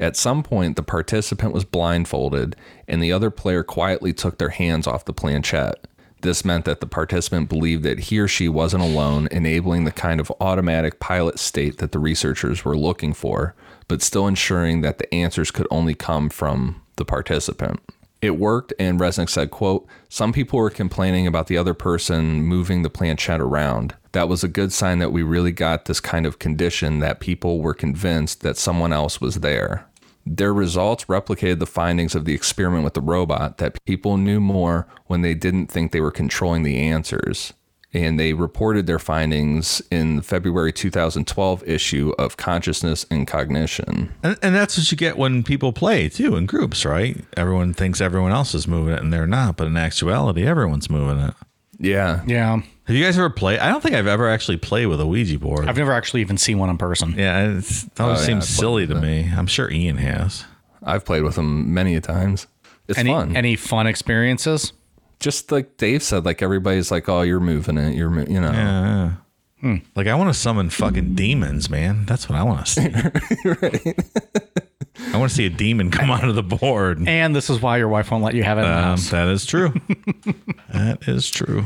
At some point, the participant was blindfolded, and the other player quietly took their hands off the planchette. This meant that the participant believed that he or she wasn't alone, enabling the kind of automatic pilot state that the researchers were looking for, but still ensuring that the answers could only come from the participant. It worked, and Rensink said, quote, Some people were complaining about the other person moving the planchette around. That was a good sign that we really got this kind of condition that people were convinced that someone else was there. Their results replicated the findings of the experiment with the robot that people knew more when they didn't think they were controlling the answers. And they reported their findings in the February 2012 issue of Consciousness and Cognition. And, and that's what you get when people play too in groups, right? Everyone thinks everyone else is moving it and they're not, but in actuality, everyone's moving it. Yeah. Yeah. Have you guys ever played? I don't think I've ever actually played with a Ouija board. I've never actually even seen one in person. yeah, it's, it always Oh, seems I've silly to uh, me. I'm sure Ian has. I've played with them many a times. It's Any fun. any fun experiences? Just like Dave said, like everybody's like, "Oh, you're moving it. You're, mo-, you know." Yeah. yeah. Like I want to summon fucking demons, man. That's what I want to see. I want to see a demon come out of the board. And this is why your wife won't let you have it Um, that is true. that is true.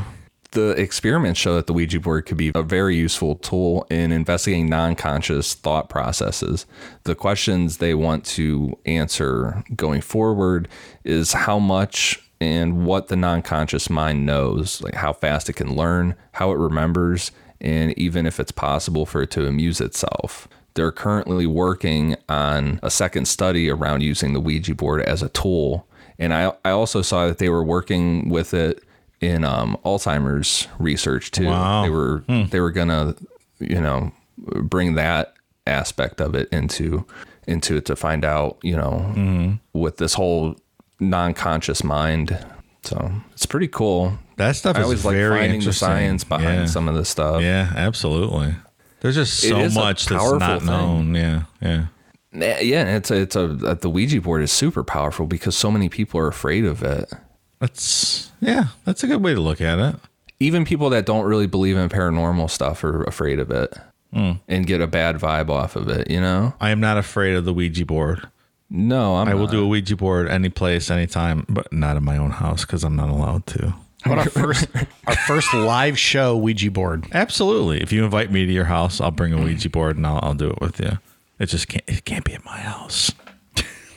The experiments show that the Ouija board could be a very useful tool in investigating non-conscious thought processes. The questions they want to answer going forward is how much and what the non-conscious mind knows, like how fast it can learn, how it remembers, and even if it's possible for it to amuse itself. They're currently working on a second study around using the Ouija board as a tool. And I, I also saw that they were working with it in um, Alzheimer's research too. Wow. They were they were gonna, you know, bring that aspect of it into into it to find out, you know, with this whole non-conscious mind. So it's pretty cool. That stuff I is always like finding the science behind Yeah. some of this stuff. Yeah, absolutely. There's just so much that's not thing. known. Yeah, yeah. Yeah, yeah, it's a, it's a uh, the Ouija board is super powerful because so many people are afraid of it. That's yeah, that's a good way to look at it. Even people that don't really believe in paranormal stuff are afraid of it hmm. and get a bad vibe off of it. You know? I am not afraid of the Ouija board. No, I'm I will not. do a Ouija board any place, anytime, but not in my own house because I'm not allowed to. How about our first our first live show Ouija board? Absolutely. If you invite me to your house, I'll bring a Ouija board and I'll, I'll do it with you. It just can't. It can't be at my house.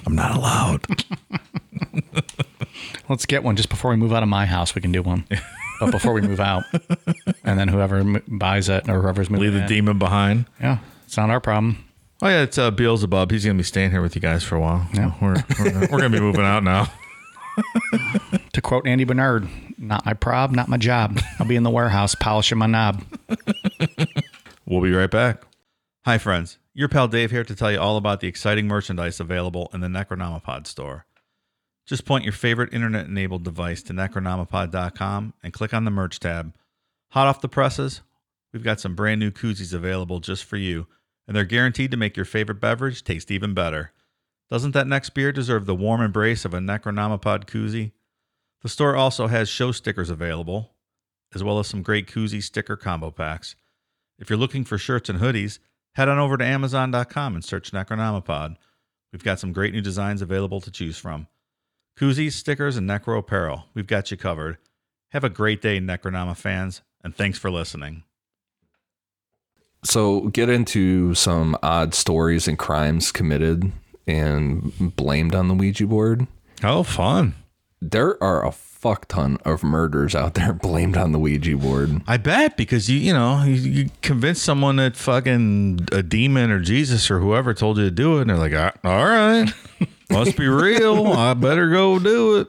I'm not allowed. Let's get one just before we move out of my house. We can do one, but before we move out, and then whoever m- buys it or whoever's moving Leave the in. demon behind. Yeah, it's not our problem. Oh yeah, it's uh, Beelzebub. He's gonna be staying here with you guys for a while. Yeah. we're we're, gonna- we're gonna be moving out now. To quote Andy Bernard, "Not my prob, not my job. I'll be in the warehouse polishing my knob." We'll be right back. Hi, friends. Your pal Dave here to tell you all about the exciting merchandise available in the Necronomipod store. Just point your favorite internet enabled device to necronomipod.com and click on the merch tab. Hot off the presses, we've got some brand new koozies available just for you, and they're guaranteed to make your favorite beverage taste even better. Doesn't that next beer deserve the warm embrace of a Necronomipod koozie? The store also has show stickers available, as well as some great koozie sticker combo packs. If you're looking for shirts and hoodies, head on over to Amazon.com and search Necronomipod. We've got some great new designs available to choose from. Koozies, stickers, and Necro apparel. We've got you covered. Have a great day, Necronoma fans, and thanks for listening. So get into some odd stories and crimes committed and blamed on the Ouija board. Oh, fun. There are a fuck ton of murders out there blamed on the Ouija board. I bet because you, you know, you, you convince someone that fucking a demon or Jesus or whoever told you to do it, and they're like, "Ah, all right, must be real. I better go do it.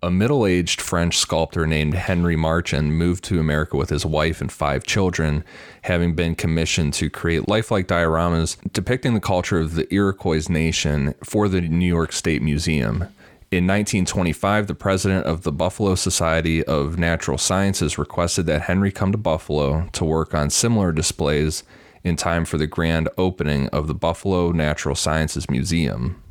A middle aged French sculptor named Henry Marchand moved to America with his wife and five children, having been commissioned to create lifelike dioramas depicting the culture of the Iroquois nation for the New York State Museum. In 1925, the president of the Buffalo Society of Natural Sciences requested that Henry come to Buffalo to work on similar displays in time for the grand opening of the Buffalo Natural Sciences Museum.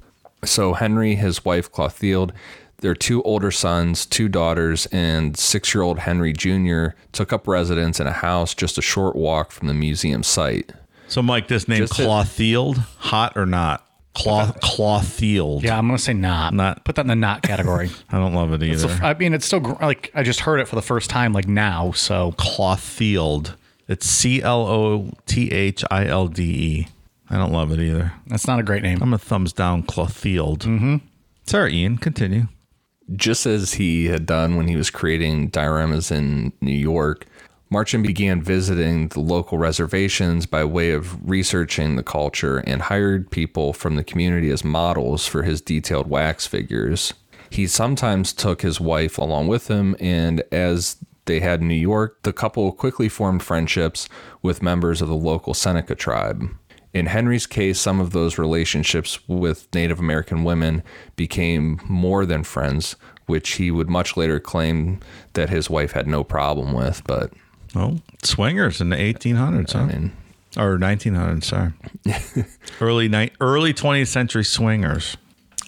So Henry, his wife Clothilde, Their two older sons, two daughters, and six year old Henry Jr. took up residence in a house just a short walk from the museum site. So, Mike, this name Just a- Clothilde, hot or not? Cloth Clothilde. Yeah, I'm gonna say not. Not- Put that in the not category. I don't love it either. a- I mean, it's still gr- like I just heard it for the first time like now. So Clothilde. It's C L O T H I L D E. I don't love it either. that's not a great name. I'm a thumbs down Clothilde. Mm-hmm. Sorry, Ian. Continue. Just as he had done when he was creating dioramas in New York, Marchand began visiting the local reservations by way of researching the culture and hired people from the community as models for his detailed wax figures. He sometimes took his wife along with him, and as they had in New York, the couple quickly formed friendships with members of the local Seneca tribe. In Henry's case, some of those relationships with Native American women became more than friends, which he would much later claim that his wife had no problem with. But Oh, swingers in the 1800s, huh? I mean, or 1900s. Sorry, early ni- early 20th century swingers.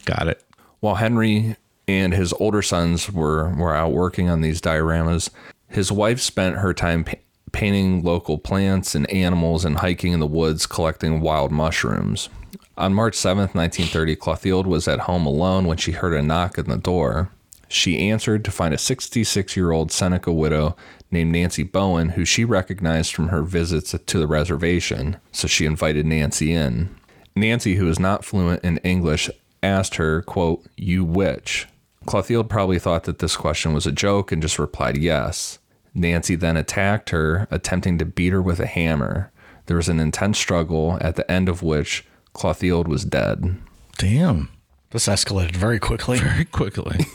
Got it. while Henry and his older sons were, were out working on these dioramas, his wife spent her time painting local plants and animals and hiking in the woods collecting wild mushrooms. On March 7th, 1930, Clothilde was at home alone when she heard a knock on the door. She answered to find a 66 year old Seneca widow named Nancy Bowen, who she recognized from her visits to the reservation, so she invited Nancy in. Nancy, who was not fluent in English, asked her, quote, You witch? Clothilde probably thought that this question was a joke and just replied yes. Nancy then attacked her, attempting to beat her with a hammer. There was an intense struggle, at the end of which Clothilde was dead. Damn. This escalated very quickly. Very quickly.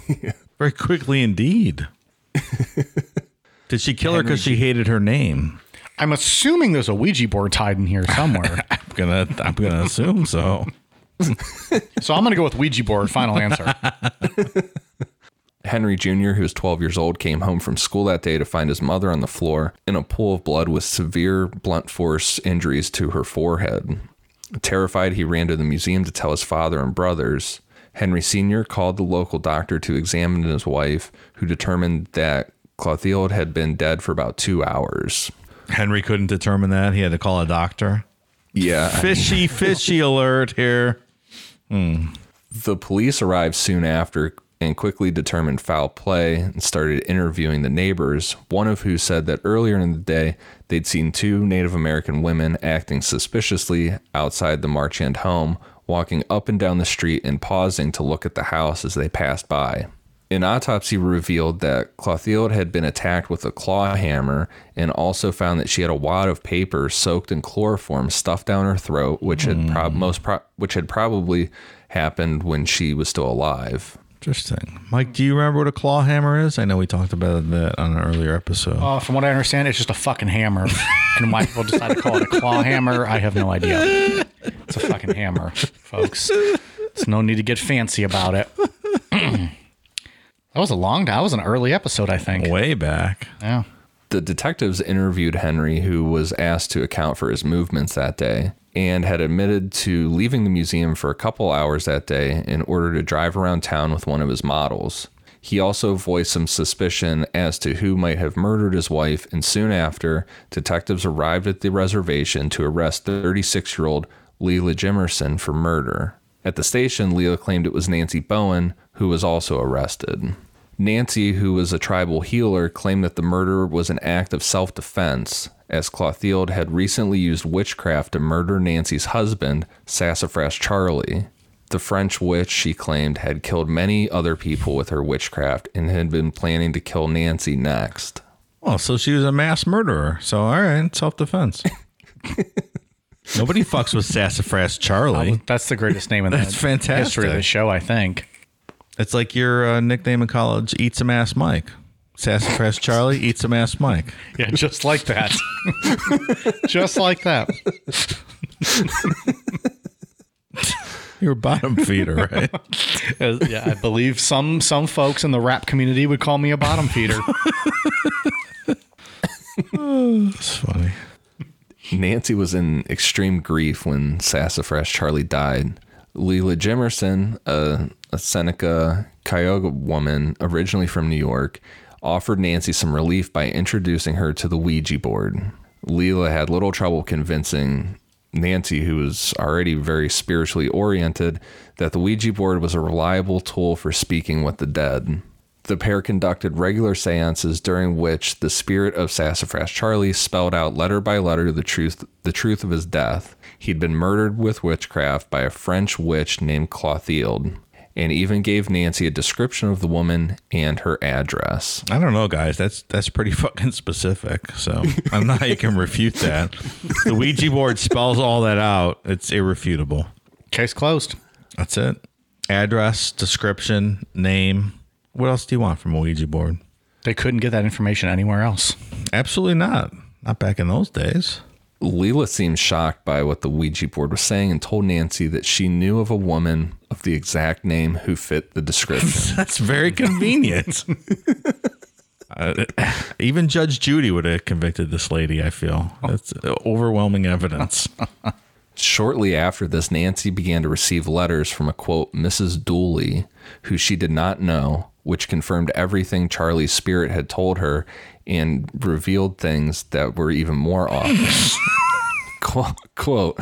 Very quickly indeed. Did she kill her because she hated her name? I'm assuming there's a Ouija board tied in here somewhere. I'm gonna I'm gonna assume so. so I'm gonna go with Ouija board. Final answer. Henry Jr., who was 12 years old, came home from school that day to find his mother on the floor in a pool of blood with severe blunt force injuries to her forehead. Terrified, he ran to the museum to tell his father and brothers. Henry Sr. called the local doctor to examine his wife, who determined that Clothilde had been dead for about two hours. Henry couldn't determine that. He had to call a doctor. Yeah. Fishy, fishy alert here. The police arrived soon after and quickly determined foul play and started interviewing the neighbors, one of who said that earlier in the day they'd seen two Native American women acting suspiciously outside the Marchand home, walking up and down the street and pausing to look at the house as they passed by. An autopsy revealed that Clothilde had been attacked with a claw hammer and also found that she had a wad of paper soaked in chloroform stuffed down her throat, which had hmm. prob- most pro- which had probably happened when she was still alive. Interesting. Mike, do you remember what a claw hammer is? I know we talked about that on an earlier episode. Uh, from what I understand, it's just a fucking hammer. And why people decide to call it a claw hammer, I have no idea. It's a fucking hammer, folks. There's no need to get fancy about it. that was a long. That was an early episode, I think. Way back. Yeah. The detectives interviewed Henry, who was asked to account for his movements that day, and had admitted to leaving the museum for a couple hours that day in order to drive around town with one of his models. He also voiced some suspicion as to who might have murdered his wife, and soon after, detectives arrived at the reservation to arrest 36 year old Leela Jimerson for murder. At the station, Leela claimed it was Nancy Bowen, who was also arrested. Nancy, who was a tribal healer, claimed that the murder was an act of self defense, as Clothilde had recently used witchcraft to murder Nancy's husband, Sassafras Charlie. The French witch, she claimed, had killed many other people with her witchcraft and had been planning to kill Nancy next. Well, so she was a mass murderer. So all right, self defense. Nobody fucks with Sassafras Charlie. That's the greatest name in the That's history of the fantastic. show, I think. It's like your uh, nickname in college, Eat Some Ass Mike. Sassafras Charlie, Eat Some Ass Mike. Yeah, just like that. just like that. You're a bottom feeder, right? Uh, yeah, I believe some some folks in the rap community would call me a bottom feeder. It's funny. Nancy was in extreme grief when Sassafras Charlie died. Leela Jimerson, a, a Seneca Cayuga woman, originally from New York, offered Nancy some relief by introducing her to the Ouija board. Leela had little trouble convincing Nancy, who was already very spiritually oriented, that the Ouija board was a reliable tool for speaking with the dead. The pair conducted regular seances during which the spirit of Sassafras Charlie spelled out letter by letter the truth the truth of his death. He'd been murdered with witchcraft by a French witch named Clothilde, and even gave Nancy a description of the woman and her address. I don't know, guys. That's that's pretty fucking specific. So I don't know how you can refute that. The Ouija board spells all that out. It's irrefutable. Case closed. That's it. Address, description, name. What else do you want from a Ouija board? They couldn't get that information anywhere else. Absolutely not. Not back in those days. Leela seemed shocked by what the Ouija board was saying and told Nancy that she knew of a woman of the exact name who fit the description. That's very convenient. Uh, even Judge Judy would have convicted this lady, I feel. That's overwhelming evidence. Shortly after this, Nancy began to receive letters from a quote, Mrs. Dooley, who she did not know, which confirmed everything Charlie's spirit had told her and revealed things that were even more off. quote,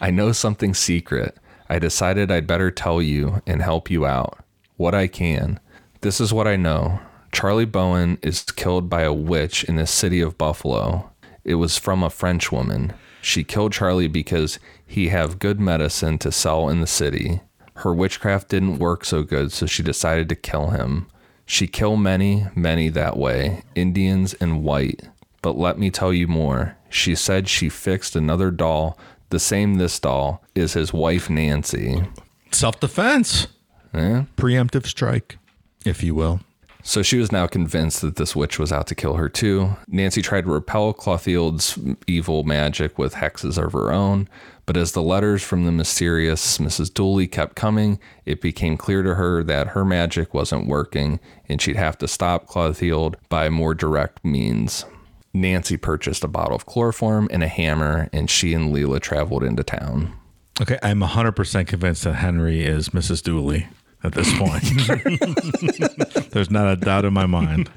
I know something secret. I decided I'd better tell you and help you out. What I can. This is what I know. Charlie Bowen is killed by a witch in the city of Buffalo. It was from a French woman. She killed Charlie because he have good medicine to sell in the city. Her witchcraft didn't work so good, so she decided to kill him. She kill many, many that way, Indians and white. But let me tell you more. She said she fixed another doll, the same this doll is his wife Nancy. Self defense. Eh? Preemptive strike, if you will. So she was now convinced that this witch was out to kill her too. Nancy tried to repel Clothilde's evil magic with hexes of her own, but as the letters from the mysterious Mrs. Dooley kept coming, it became clear to her that her magic wasn't working and she'd have to stop Clothilde by more direct means. Nancy purchased a bottle of chloroform and a hammer, and she and Leela traveled into town. Okay, I'm 100% convinced that Henry is Mrs. Dooley at this point. There's not a doubt in my mind.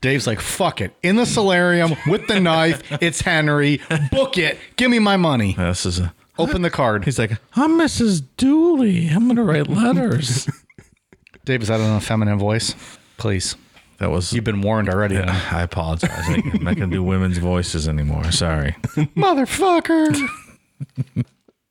Dave's like, fuck it. In the solarium with the knife. It's Henry. Book it. Give me my money. This is a. Open the card. He's like, I'm Mrs. Dooley. I'm going to write letters. Dave, is that in a feminine voice? Please. That was. You've been warned already. I apologize. I- I'm not going to do women's voices anymore. Sorry. Motherfucker.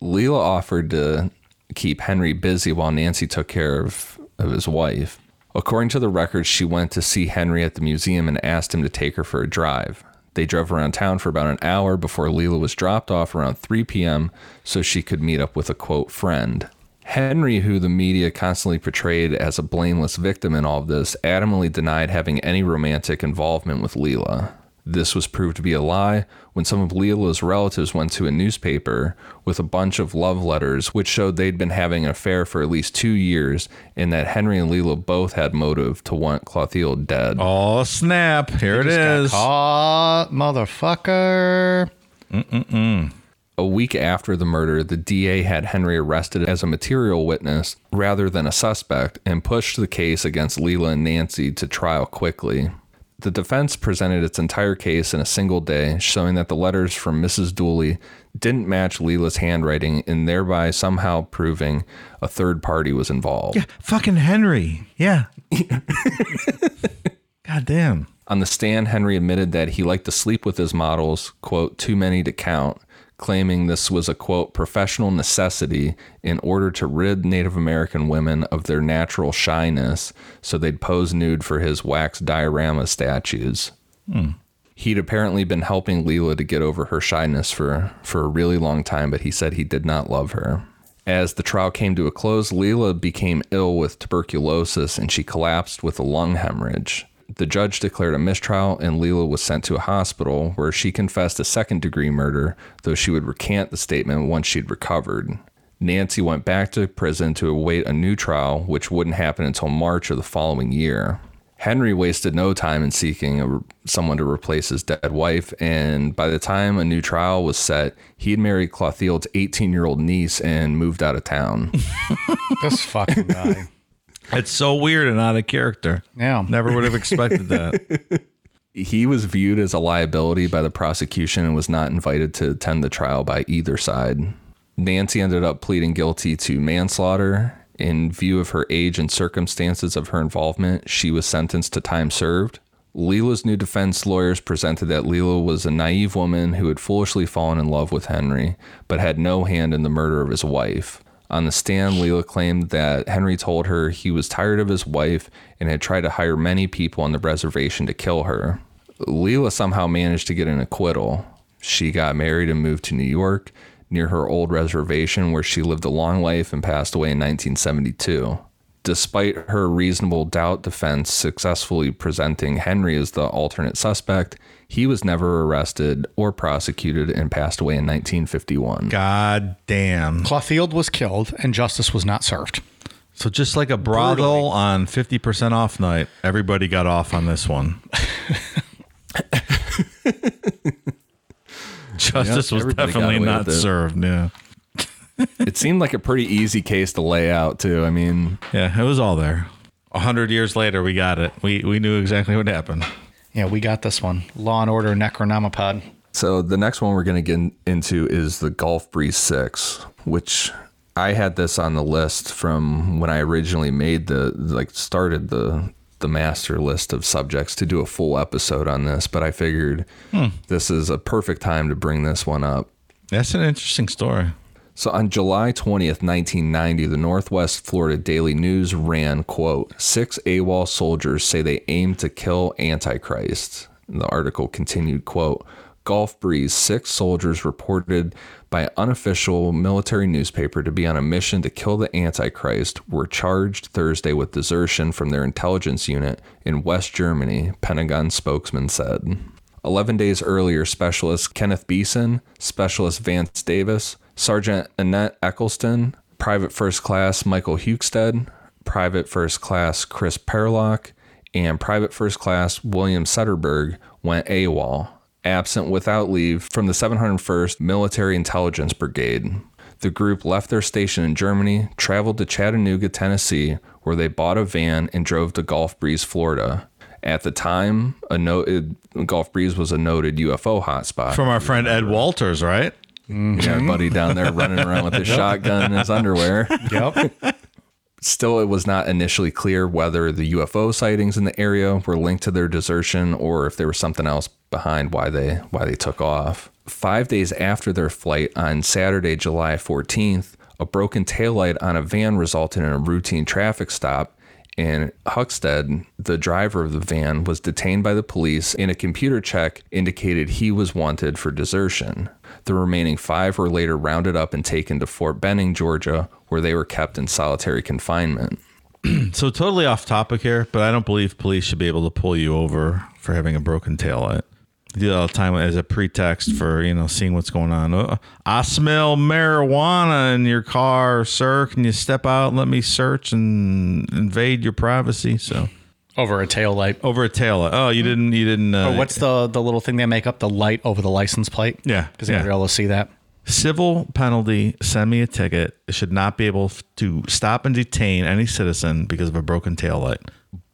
Leela offered to keep Henry busy while Nancy took care of, of his wife. According to the records, she went to see Henry at the museum and asked him to take her for a drive. They drove around town for about an hour before Leela was dropped off around 3 p.m. so she could meet up with a quote friend. Henry, who the media constantly portrayed as a blameless victim in all of this, adamantly denied having any romantic involvement with Leela. This was proved to be a lie when some of Leela's relatives went to a newspaper with a bunch of love letters which showed they'd been having an affair for at least two years and that Henry and Leela both had motive to want Clothilde dead. Oh, snap. Here it is. Caught, motherfucker. A week after the murder, the DA had Henry arrested as a material witness rather than a suspect and pushed the case against Leela and Nancy to trial quickly. The defense presented its entire case in a single day, showing that the letters from Mrs. Dooley didn't match Leela's handwriting and thereby somehow proving a third party was involved. Yeah, fucking Henry. Yeah. God damn. On the stand, Henry admitted that he liked to sleep with his models, quote, too many to count, claiming this was a, quote, professional necessity in order to rid Native American women of their natural shyness so they'd pose nude for his wax diorama statues. Hmm. He'd apparently been helping Leela to get over her shyness for, for a really long time, but he said he did not love her. As the trial came to a close, Leela became ill with tuberculosis and she collapsed with a lung hemorrhage. The judge declared a mistrial and Leela was sent to a hospital where she confessed a second degree murder, though she would recant the statement once she'd recovered. Nancy went back to prison to await a new trial, which wouldn't happen until March of the following year. Henry wasted no time in seeking a, someone to replace his dead wife, and by the time a new trial was set, he had married Clothilde's 18 year old niece and moved out of town. This fucking guy. It's so weird and out of character. Yeah. Never would have expected that. he was viewed as a liability by the prosecution and was not invited to attend the trial by either side. Nancy ended up pleading guilty to manslaughter. In view of her age and circumstances of her involvement, she was sentenced to time served. Leela's new defense lawyers presented that Leela was a naive woman who had foolishly fallen in love with Henry, but had no hand in the murder of his wife. On the stand, Leela claimed that Henry told her he was tired of his wife and had tried to hire many people on the reservation to kill her. Leela somehow managed to get an acquittal. She got married and moved to New York near her old reservation where she lived a long life and passed away in 1972. Despite her reasonable doubt defense successfully presenting Henry as the alternate suspect, he was never arrested or prosecuted and passed away in 1951. God damn. Clothilde was killed and justice was not served. So just like a brothel on 50% off night, everybody got off on this one. Justice was definitely not served. Yeah. it seemed like a pretty easy case to lay out, too. I mean, Yeah, it was all there. A hundred years later, we got it. We we knew exactly what happened. Yeah, we got this one. Law and Order Necronomipod. So the next one we're going to get into is the Gulf Breeze 6, which I had this on the list from when I originally made the like started the the master list of subjects to do a full episode on this, but I figured hmm. this is a perfect time to bring this one up. That's an interesting story. So on July 20th, 1990, the Northwest Florida Daily News ran, quote, six AWOL soldiers say they aim to kill Antichrist. The article continued, quote, Gulf Breeze, six soldiers reported by unofficial military newspaper to be on a mission to kill the Antichrist were charged Thursday with desertion from their intelligence unit in West Germany, Pentagon spokesman said. 11 days earlier, Specialist Kenneth Beeson, Specialist Vance Davis, Sergeant Annette Eccleston, Private First Class Michael Hukestead, Private First Class Chris Perlock, and Private First Class William Setterberg went AWOL, absent without leave from the 701st Military Intelligence Brigade. The group left their station in Germany, traveled to Chattanooga, Tennessee, where they bought a van and drove to Gulf Breeze, Florida. At the time, a noted Gulf Breeze was a noted UFO hotspot. From our friend Ed Walters, right? Got a mm-hmm. buddy down there running around with his shotgun in his underwear. Yep. Still, it was not initially clear whether the UFO sightings in the area were linked to their desertion or if there was something else behind why they why they took off. Five days after their flight on Saturday, July 14th, a broken taillight on a van resulted in a routine traffic stop, and Huckstead, the driver of the van, was detained by the police, and a computer check indicated he was wanted for desertion. The remaining five were later rounded up and taken to Fort Benning, Georgia, where they were kept in solitary confinement. So totally off topic here, but I don't believe police should be able to pull you over for having a broken taillight. They Do that all the time as a pretext for you know seeing what's going on. Uh, I smell marijuana in your car, sir. Can you step out and let me search and invade your privacy? So Over a tail light. over a taillight. Oh, you didn't. You didn't. Uh, Oh, what's the the little thing they make up? The light over the license plate. Yeah, because they're yeah. able to see that. civil penalty? Send me a ticket. It should not be able to stop and detain any citizen because of a broken tail light.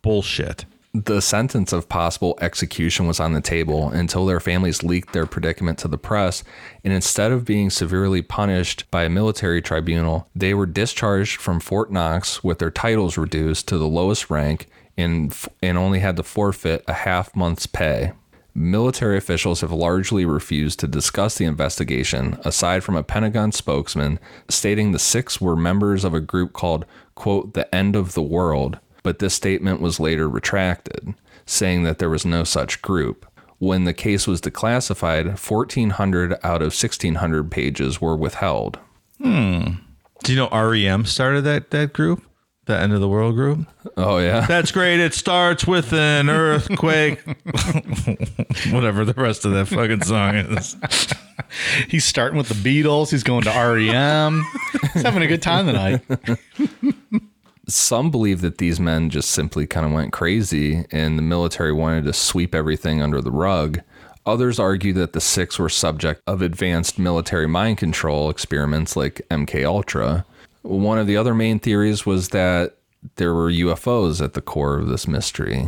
Bullshit. The sentence of possible execution was on the table until their families leaked their predicament to the press, and instead of being severely punished by a military tribunal, they were discharged from Fort Knox with their titles reduced to the lowest rank and, and only had to forfeit a half month's pay. Military officials have largely refused to discuss the investigation, aside from a Pentagon spokesman stating the six were members of a group called, quote, the end of the world, but this statement was later retracted, saying that there was no such group. When the case was declassified, 1,400 out of 1,600 pages were withheld. Hmm. Do you know REM started that that group, the End of the World group? Oh, yeah. That's great. It starts with an earthquake. Whatever the rest of that fucking song is. He's starting with the Beatles. He's going to REM. He's having a good time tonight. Some believe that these men just simply kind of went crazy and the military wanted to sweep everything under the rug. Others argue that the six were subject of advanced military mind control experiments like MK Ultra. One of the other main theories was that there were UFOs at the core of this mystery.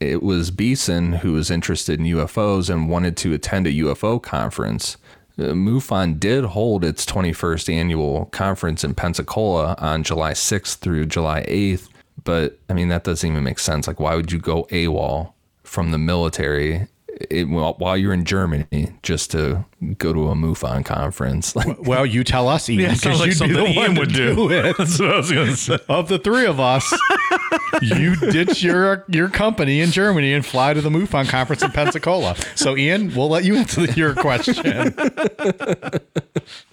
It was Beeson who was interested in UFOs and wanted to attend a UFO conference. Uh, MUFON did hold its 21st annual conference in Pensacola on July 6th through July 8th, but I mean, that doesn't even make sense. Like, why would you go AWOL from the military it, while, while you're in Germany just to go to a MUFON conference? Like, Well, you tell us, Ian, Yeah, because like you'd be the something Ian one would do. do it. That's what I was say. Of the three of us, you ditch your your company in Germany and fly to the MUFON conference in Pensacola. So, Ian, we'll let you answer your question.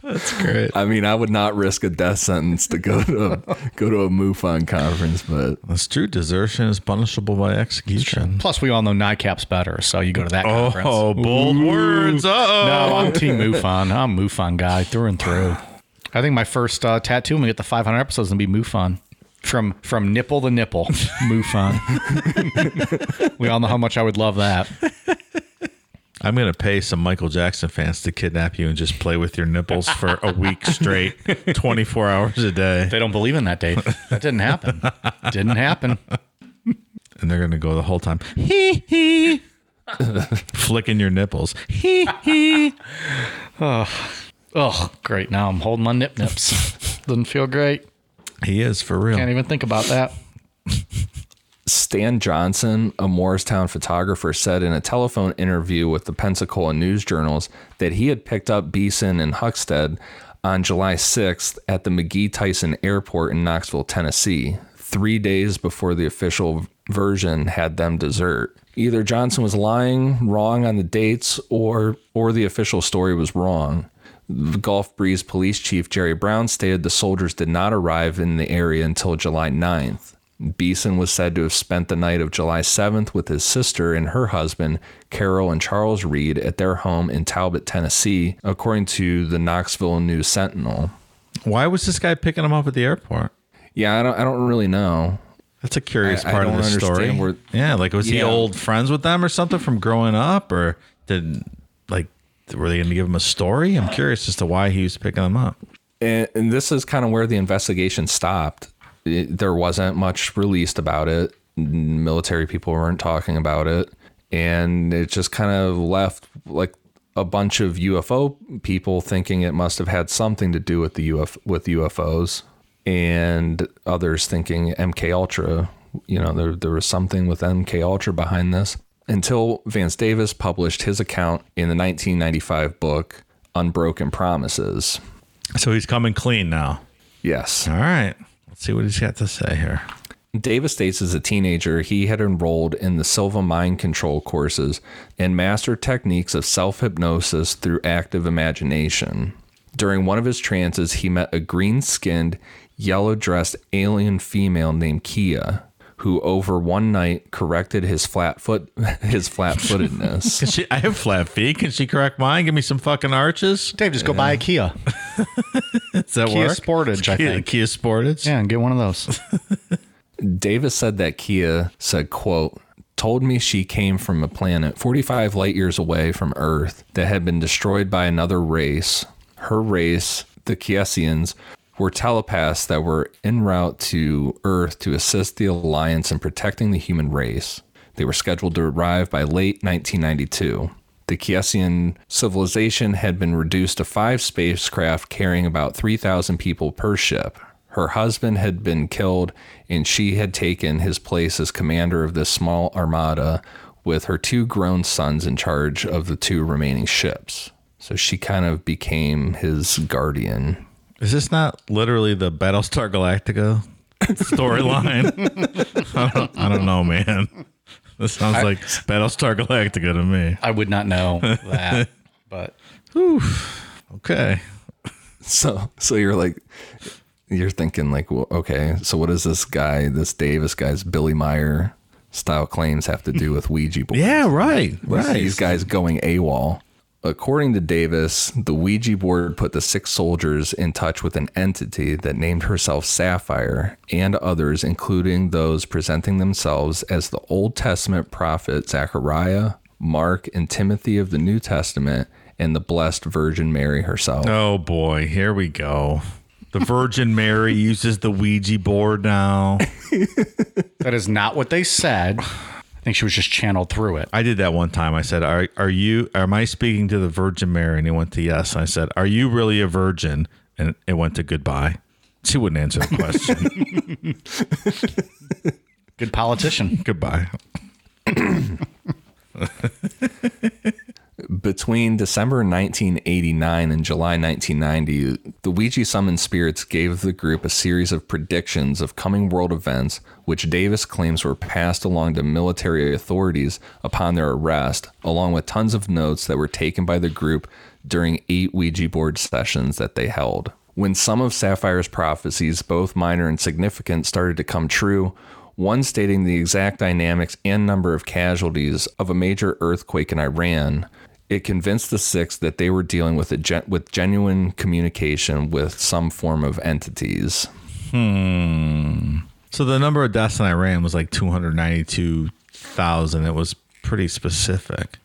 That's great. I mean, I would not risk a death sentence to go to go to a MUFON conference, but That's true. Desertion is punishable by execution. Plus, we all know NICAP's better, so you go to that conference. Oh, bold words. Uh oh. No, oh. I'm Team MUFON. I'm a MUFON guy through and through. I think my first uh, tattoo when we get the 500 episodes is gonna be MUFON. From from nipple to nipple, MUFON. we all know how much I would love that. I'm gonna pay some Michael Jackson fans to kidnap you and just play with your nipples for a week straight, 24 hours a day, They don't believe in that, Dave. That didn't happen. Didn't happen. and they're gonna go the whole time. Hee hee. Flicking your nipples. Hee hee. Oh, great. Now I'm holding my nip nips. Doesn't feel great. He is for real. Can't even think about that. Stan Johnson, a Morristown photographer, said in a telephone interview with the Pensacola News Journals that he had picked up Beeson and Huckstead on July 6th at the McGee Tyson Airport in Knoxville, Tennessee, three days before the official version had them desert. Either Johnson was lying, wrong on the dates, or or the official story was wrong. The Gulf Breeze Police Chief Jerry Brown stated the soldiers did not arrive in the area until July 9th. Beeson was said to have spent the night of July 7th with his sister and her husband, Carol and Charles Reed, at their home in Talbot, Tennessee, according to the Knoxville News Sentinel. Why was this guy picking him up at the airport? Yeah, I don't, I don't really know. That's a curious I- I part of don't the story. where- yeah, like was he old friends with them or something from growing up, or did were they going to give him a story? I'm curious as to why he was picking them up. And, and this is kind of where the investigation stopped. It, there wasn't much released about it. Military people weren't talking about it. And it just kind of left like a bunch of UFO people thinking it must have had something to do with the UF, with UFOs and others thinking MK Ultra, you know, there there was something with MK Ultra behind this until Vance Davis published his account in the 1995 book Unbroken Promises. So he's coming clean now. Yes. All right, let's see what he's got to say here. Davis states as a teenager, he had enrolled in the Silva mind control courses and mastered techniques of self hypnosis through active imagination. During one of his trances, he met a green skinned, yellow dressed alien female named Kia, who over one night corrected his flat foot his flat footedness. Can she? I have flat feet. Can she correct mine? Give me some fucking arches. Dave, just go buy a Kia. Does that Kia work? Sportage, I Kia, think. Kia Sportage. Yeah, and get one of those. Davis said that Kia said, quote, told me she came from a planet 45 light years away from Earth that had been destroyed by another race. Her race, the Kiesians, were telepaths that were en route to Earth to assist the Alliance in protecting the human race. They were scheduled to arrive by late 1992. The Kiesian civilization had been reduced to five spacecraft carrying about 3,000 people per ship. Her husband had been killed, and she had taken his place as commander of this small armada with her two grown sons in charge of the two remaining ships. So she kind of became his guardian. Is this not literally the Battlestar Galactica storyline? I, don't, I don't know, man. This sounds like Battlestar Galactica to me. I would not know that, but Okay. So, so you're like, you're thinking like, well, okay, so what does this guy, this Davis guy's Billy Meier style claims have to do with Ouija boards? Yeah, right. Right. These guys going AWOL. According to Davis, the Ouija board put the six soldiers in touch with an entity that named herself Sapphire and others, including those presenting themselves as the Old Testament prophet Zechariah, Mark, and Timothy of the New Testament, and the Blessed Virgin Mary herself. Oh boy, here we go. The Virgin Mary uses the Ouija board now. That is not what they said. I think she was just channeled through it. I did that one time. I said, "Are are you? Am I speaking to the Virgin Mary?" And he went to yes. And I said, "Are you really a virgin?" And it went to goodbye. She wouldn't answer the question. Good politician. goodbye. Between December 1989 and July 1990, the Ouija summoned spirits gave the group a series of predictions of coming world events, which Davis claims were passed along to military authorities upon their arrest, along with tons of notes that were taken by the group during eight Ouija board sessions that they held. When some of Sapphire's prophecies, both minor and significant, started to come true, one stating the exact dynamics and number of casualties of a major earthquake in Iran, it convinced the six that they were dealing with a gen- with genuine communication with some form of entities. Hmm. So the number of deaths in Iran was like two hundred ninety-two thousand. It was pretty specific.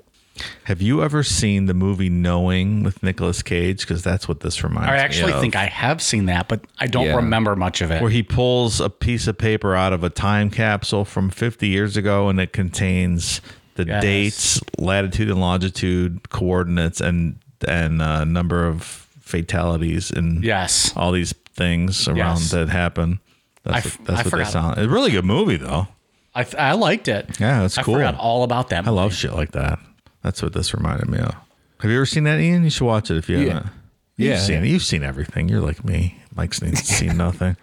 Have you ever seen the movie Knowing with Nicolas Cage? Because that's what this reminds me I actually of. think I have seen that, but I don't Yeah. remember much of it. where he pulls a piece of paper out of a time capsule from 50 years ago and it contains the Yes. dates latitude and longitude coordinates and and uh, number of fatalities and yes. all these things around Yes. that happen that's I what, that's I what they sound it's a really good movie though I, I liked it. yeah that's cool. I forgot all about that. i love shit like that that's what this reminded me of have you ever seen that ian you should watch it if you Yeah. haven't You've Yeah, seen it. You've seen everything. You're like me. Mike's seen nothing.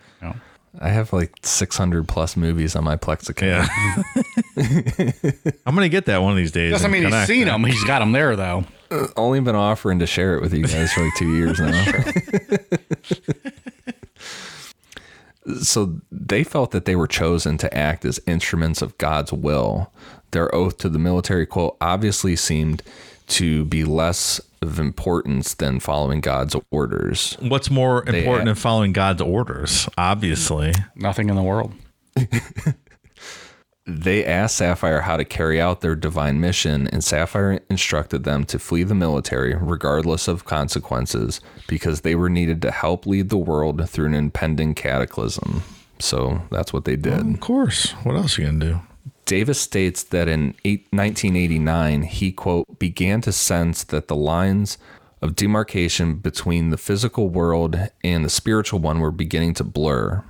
No. I have like 600 plus movies on my Plex account. Yeah. I'm gonna get that one of these days. Doesn't and mean he's seen it. them. He's got them there though. Uh, only been offering to share it with you guys for like two years now. so they felt that they were chosen to act as instruments of God's will. Their oath to the military quote obviously seemed to be less of importance than following God's orders. What's more important had- than following God's orders? Obviously. Nothing in the world. They asked Sapphire how to carry out their divine mission, and Sapphire instructed them to flee the military regardless of consequences because they were needed to help lead the world through an impending cataclysm. So that's what they did. Of course. What else are you gonna do? Davis states that in 1989, he, quote, began to sense that the lines of demarcation between the physical world and the spiritual one were beginning to blur.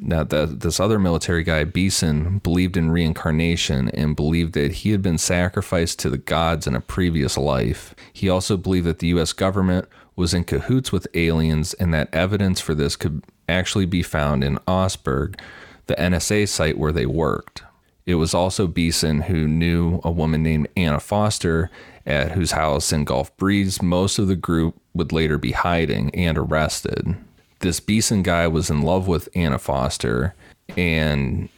Now, the, this other military guy, Beeson, believed in reincarnation and believed that he had been sacrificed to the gods in a previous life. He also believed that the U.S. government was in cahoots with aliens and that evidence for this could actually be found in Augsburg, the NSA site where they worked. It was also Beeson who knew a woman named Anna Foster, at whose house in Gulf Breeze most of the group would later be hiding and arrested. This Beeson guy was in love with Anna Foster, and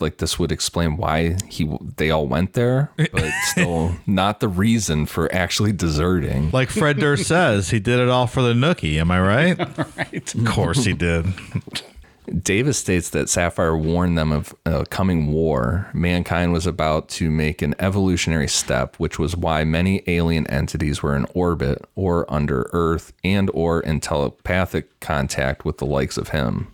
like this would explain why he they all went there, but still not the reason for actually deserting. Like Fred Durst says, he did it all for the nookie. Am I right? Right. Of course he did. Davis states that Sapphire warned them of a coming war. Mankind was about to make an evolutionary step, which was why many alien entities were in orbit or under Earth and or in telepathic contact with the likes of him.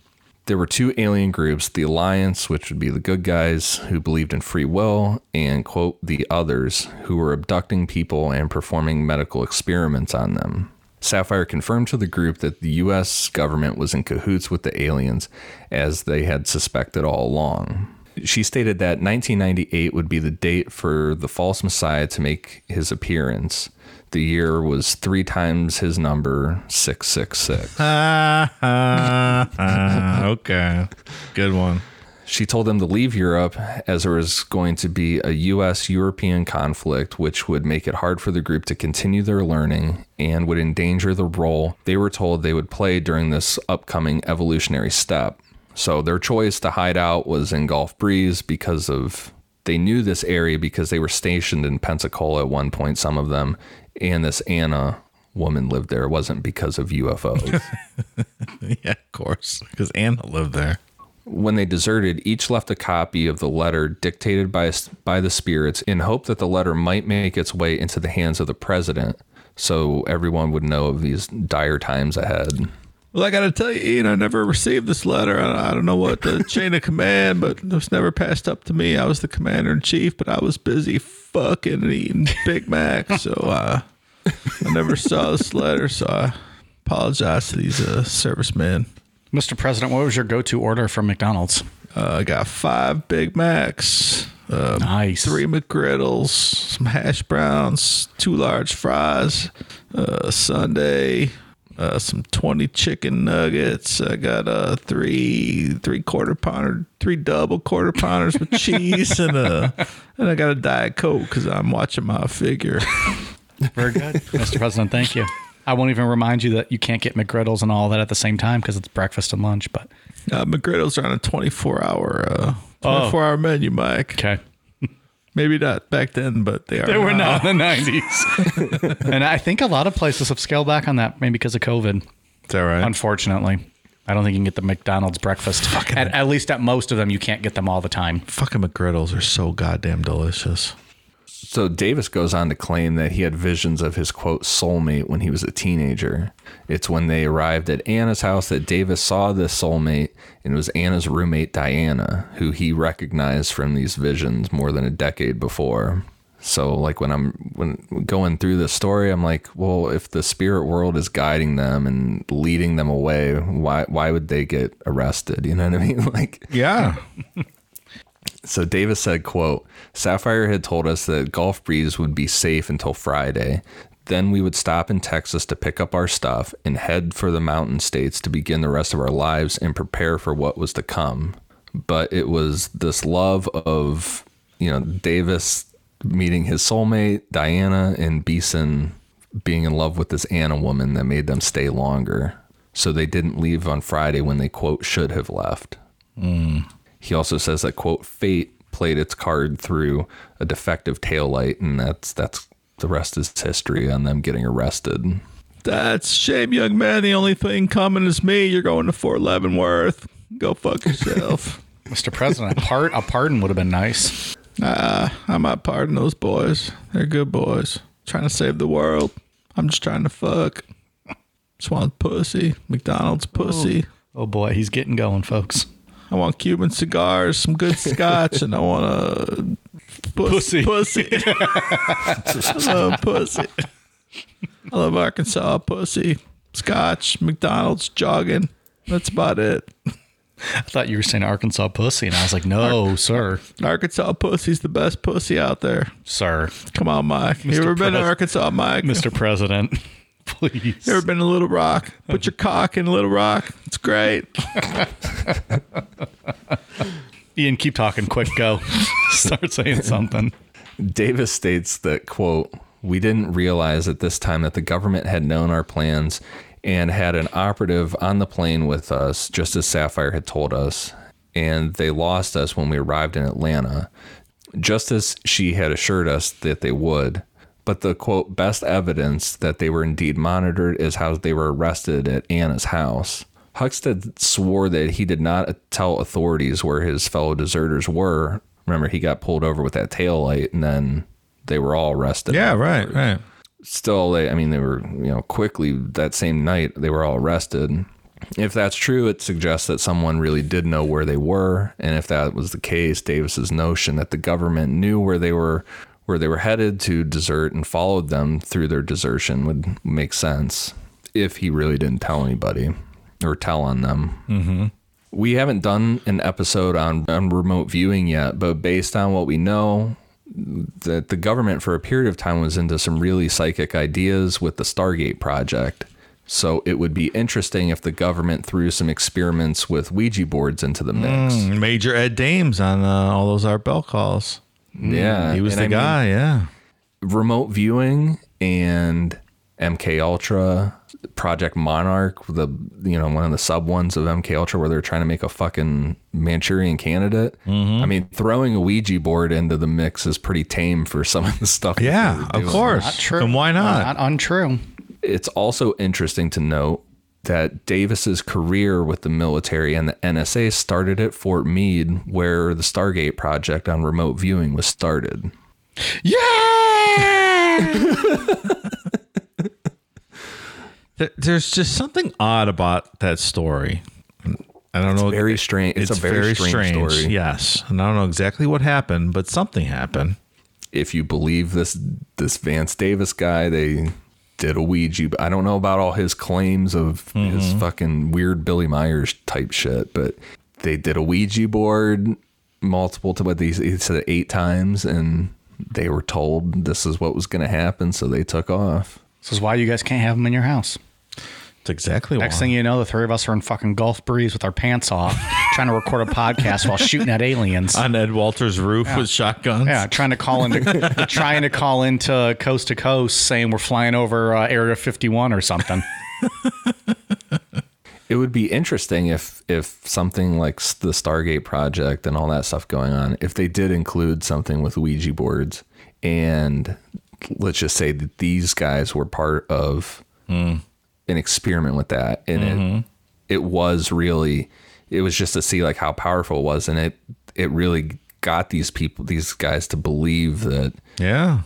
There were two alien groups, the Alliance, which would be the good guys who believed in free will, and quote, the others, who were abducting people and performing medical experiments on them. Sapphire confirmed to the group that the US government was in cahoots with the aliens, as they had suspected all along. She stated that 1998 would be the date for the false messiah to make his appearance. The year was three times his number, 666. Ah, ah, ah. okay. Good one. She told them to leave Europe as there was going to be a US European conflict, which would make it hard for the group to continue their learning and would endanger the role they were told they would play during this upcoming evolutionary step. So their choice to hide out was in Gulf Breeze because of they knew this area because they were stationed in Pensacola at one point, some of them, and this Anna woman lived there. It wasn't because of UFOs. yeah, of course, because Anna lived there. When they deserted, each left a copy of the letter dictated by by the spirits in hope that the letter might make its way into the hands of the president, so everyone would know of these dire times ahead. Well, I got to tell you, Ian, I never received this letter. I I don't know what the chain of command, but it was never passed up to me. I was the commander in chief, but I was busy fucking and eating Big Mac, so uh, I never saw this letter. So I apologize to these uh, servicemen. Mr. President, what was your go-to order from McDonald's? Uh, I got five Big Macs, uh, Nice. three McGriddles, some hash browns, two large fries, uh, Sunday, uh, some twenty chicken nuggets. I got uh, three three quarter pounder, three double quarter pounders with cheese, and uh, and I got a diet coke because I'm watching my figure. Very good, Mr. President. Thank you. I won't even remind you that you can't get McGriddles and all that at the same time because it's breakfast and lunch. But Uh, McGriddles are on a 24 hour uh, 24 hour menu, Mike. okay, Maybe not back then, but they are. they were now. not in the '90s, and I think a lot of places have scaled back on that, maybe because of COVID. Is that right? Unfortunately, I don't think you can get the McDonald's breakfast. At, at least at most of them, you can't get them all the time. Fucking McGriddles are so goddamn delicious. So Davis goes on to claim that he had visions of his quote soulmate when he was a teenager. It's when they arrived at Anna's house that Davis saw this soulmate, and it was Anna's roommate Diana, who he recognized from these visions more than a decade before. So like when I'm when going through this story, I'm like, well, if the spirit world is guiding them and leading them away, why why would they get arrested? You know what I mean? Like Yeah. so Davis said, quote, Sapphire had told us that Gulf Breeze would be safe until Friday. Then we would stop in Texas to pick up our stuff and head for the mountain states to begin the rest of our lives and prepare for what was to come. But it was this love of, you know, Davis meeting his soulmate, Diana, and Beeson being in love with this Anna woman that made them stay longer. So they didn't leave on Friday when they, quote, should have left. Mm. He also says that quote fate played its card through a defective taillight, and that's that's the rest is history on them getting arrested. That's shame, young man. The only thing coming is me. You're going to Fort Leavenworth. Go fuck yourself. Mr. President, a, part, a pardon would have been nice. ah, I'm not pardon those boys. They're good boys. Trying to save the world. I'm just trying to fuck. Just want pussy. McDonald's pussy. Oh boy, he's getting going, folks. I want Cuban cigars, some good scotch, and I want a pussy. Pussy. I love pussy. I love Arkansas pussy. Scotch, McDonald's, jogging. That's about it. I thought you were saying Arkansas pussy, and I was like, no, sir, Arkansas pussy's the best pussy out there. sir, Come on, Mike. You ever been to Arkansas, Mike? Mr. President, please. You ever been to Little Rock? Put your cock in Little Rock. It's great. Ian, keep talking. Quick, go. Start saying something. Davis states that quote we didn't realize at this time that the government had known our plans and had an operative on the plane with us, just as Sapphire had told us, and they lost us when we arrived in Atlanta, just as she had assured us that they would. But the quote best evidence that they were indeed monitored is how they were arrested at Anna's house. Huckstead swore that he did not tell authorities where his fellow deserters were. Remember, he got pulled over with that tail light, and then they were all arrested. Yeah, right, right. Still, they, I mean, they were, you know, quickly that same night, they were all arrested. If that's true, it suggests that someone really did know where they were. And if that was the case, Davis's notion that the government knew where they were where they were headed to desert and followed them through their desertion would make sense if he really didn't tell anybody or tell on them. Mm-hmm. We haven't done an episode on, on remote viewing yet, but based on what we know, that the government for a period of time was into some really psychic ideas with the Stargate project. So it would be interesting if the government threw some experiments with Ouija boards into the mix. Major Ed Dames on uh, all those Art Bell calls. Yeah, He was and the I mean, guy, yeah. remote viewing and MK Ultra, Project Monarch, the you know one of the sub ones of MK Ultra where they're trying to make a fucking Manchurian candidate. Mm-hmm. I mean, throwing a Ouija board into the mix is pretty tame for some of the stuff. Yeah, of course. Not true. And why not? Not untrue. It's also interesting to note that Davis's career with the military and the NSA started at Fort Meade, where the Stargate project on remote viewing was started. There- There's just something odd about that story. I don't know. very strange- it's a very strange story. Yes, and I don't know exactly what happened, but something happened. if you believe this this Vance Davis guy, they did a Ouija. I don't know about all his claims of his mm-hmm. fucking weird Billy Meier's type shit, but they did a Ouija board multiple to what these he said eight times, and they were told this is what was going to happen, so they took off. This is why you guys can't have them in your house. It's exactly Next why. thing you know, the three of us are in fucking Gulf Breeze with our pants off, trying to record a podcast while shooting at aliens. on Ed Walter's roof with shotguns. Yeah, trying to call into trying to call into coast to coast, saying we're flying over uh, Area 51 or something. It would be interesting if if something like s- the Stargate project and all that stuff going on, if they did include something with Ouija boards, and let's just say that these guys were part of an experiment with that, and it mm-hmm. it was really it was just to see like how powerful it was, and it it really got these people these guys to believe that Yeah.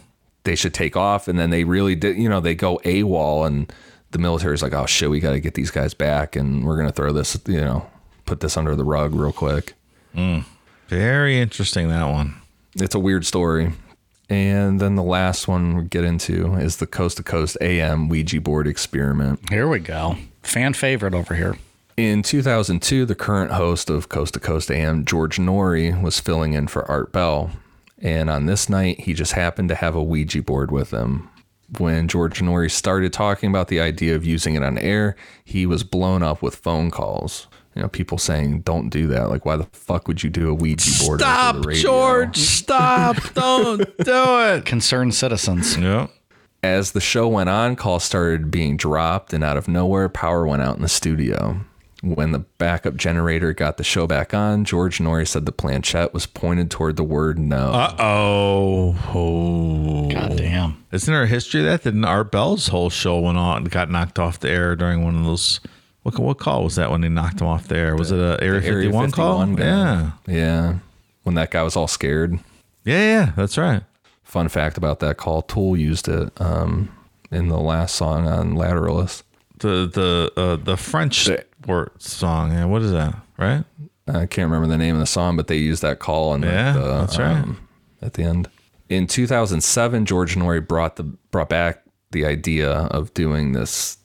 they should take off and then they really did you know they go AWOL and the military's like oh shit we got to get these guys back and we're going to throw this you know put this under the rug real quick mm. Very interesting that one. it's a weird story and then the last one we get into is the coast to coast AM Ouija board experiment Here we go. Fan favorite over here. in 2002 the current host of coast to coast AM George Noory was filling in for Art Bell and on this night he just happened to have a Ouija board with him when George Noory started talking about the idea of using it on air, he was blown up with phone calls. You know, people saying, "Don't do that." Like, why the fuck would you do a Ouija board? Stop. George. Stop. Don't do it. Concerned citizens. Yeah. As the show went on, calls started being dropped, and out of nowhere, power went out in the studio. When the backup generator got the show back on, George Noory said the planchette was pointed toward the word no. Uh oh. Oh. God damn. Isn't there a history of that? Didn't Art Bell's whole show went on got knocked off the air during one of those what what call was that when they knocked him off there? Was it a Area, Area 51, call? 51 guy. Yeah. Yeah. When that guy was all scared. Yeah, yeah, that's right. Fun fact about that call, Tool used it um, in the last song on Lateralus. The the uh, the French The- word song. Yeah, what is that? Right? I can't remember the name of the song, but they used that call in Yeah, the, um, that's right. at the end. In 2007, George Noory brought the brought back the idea of doing this,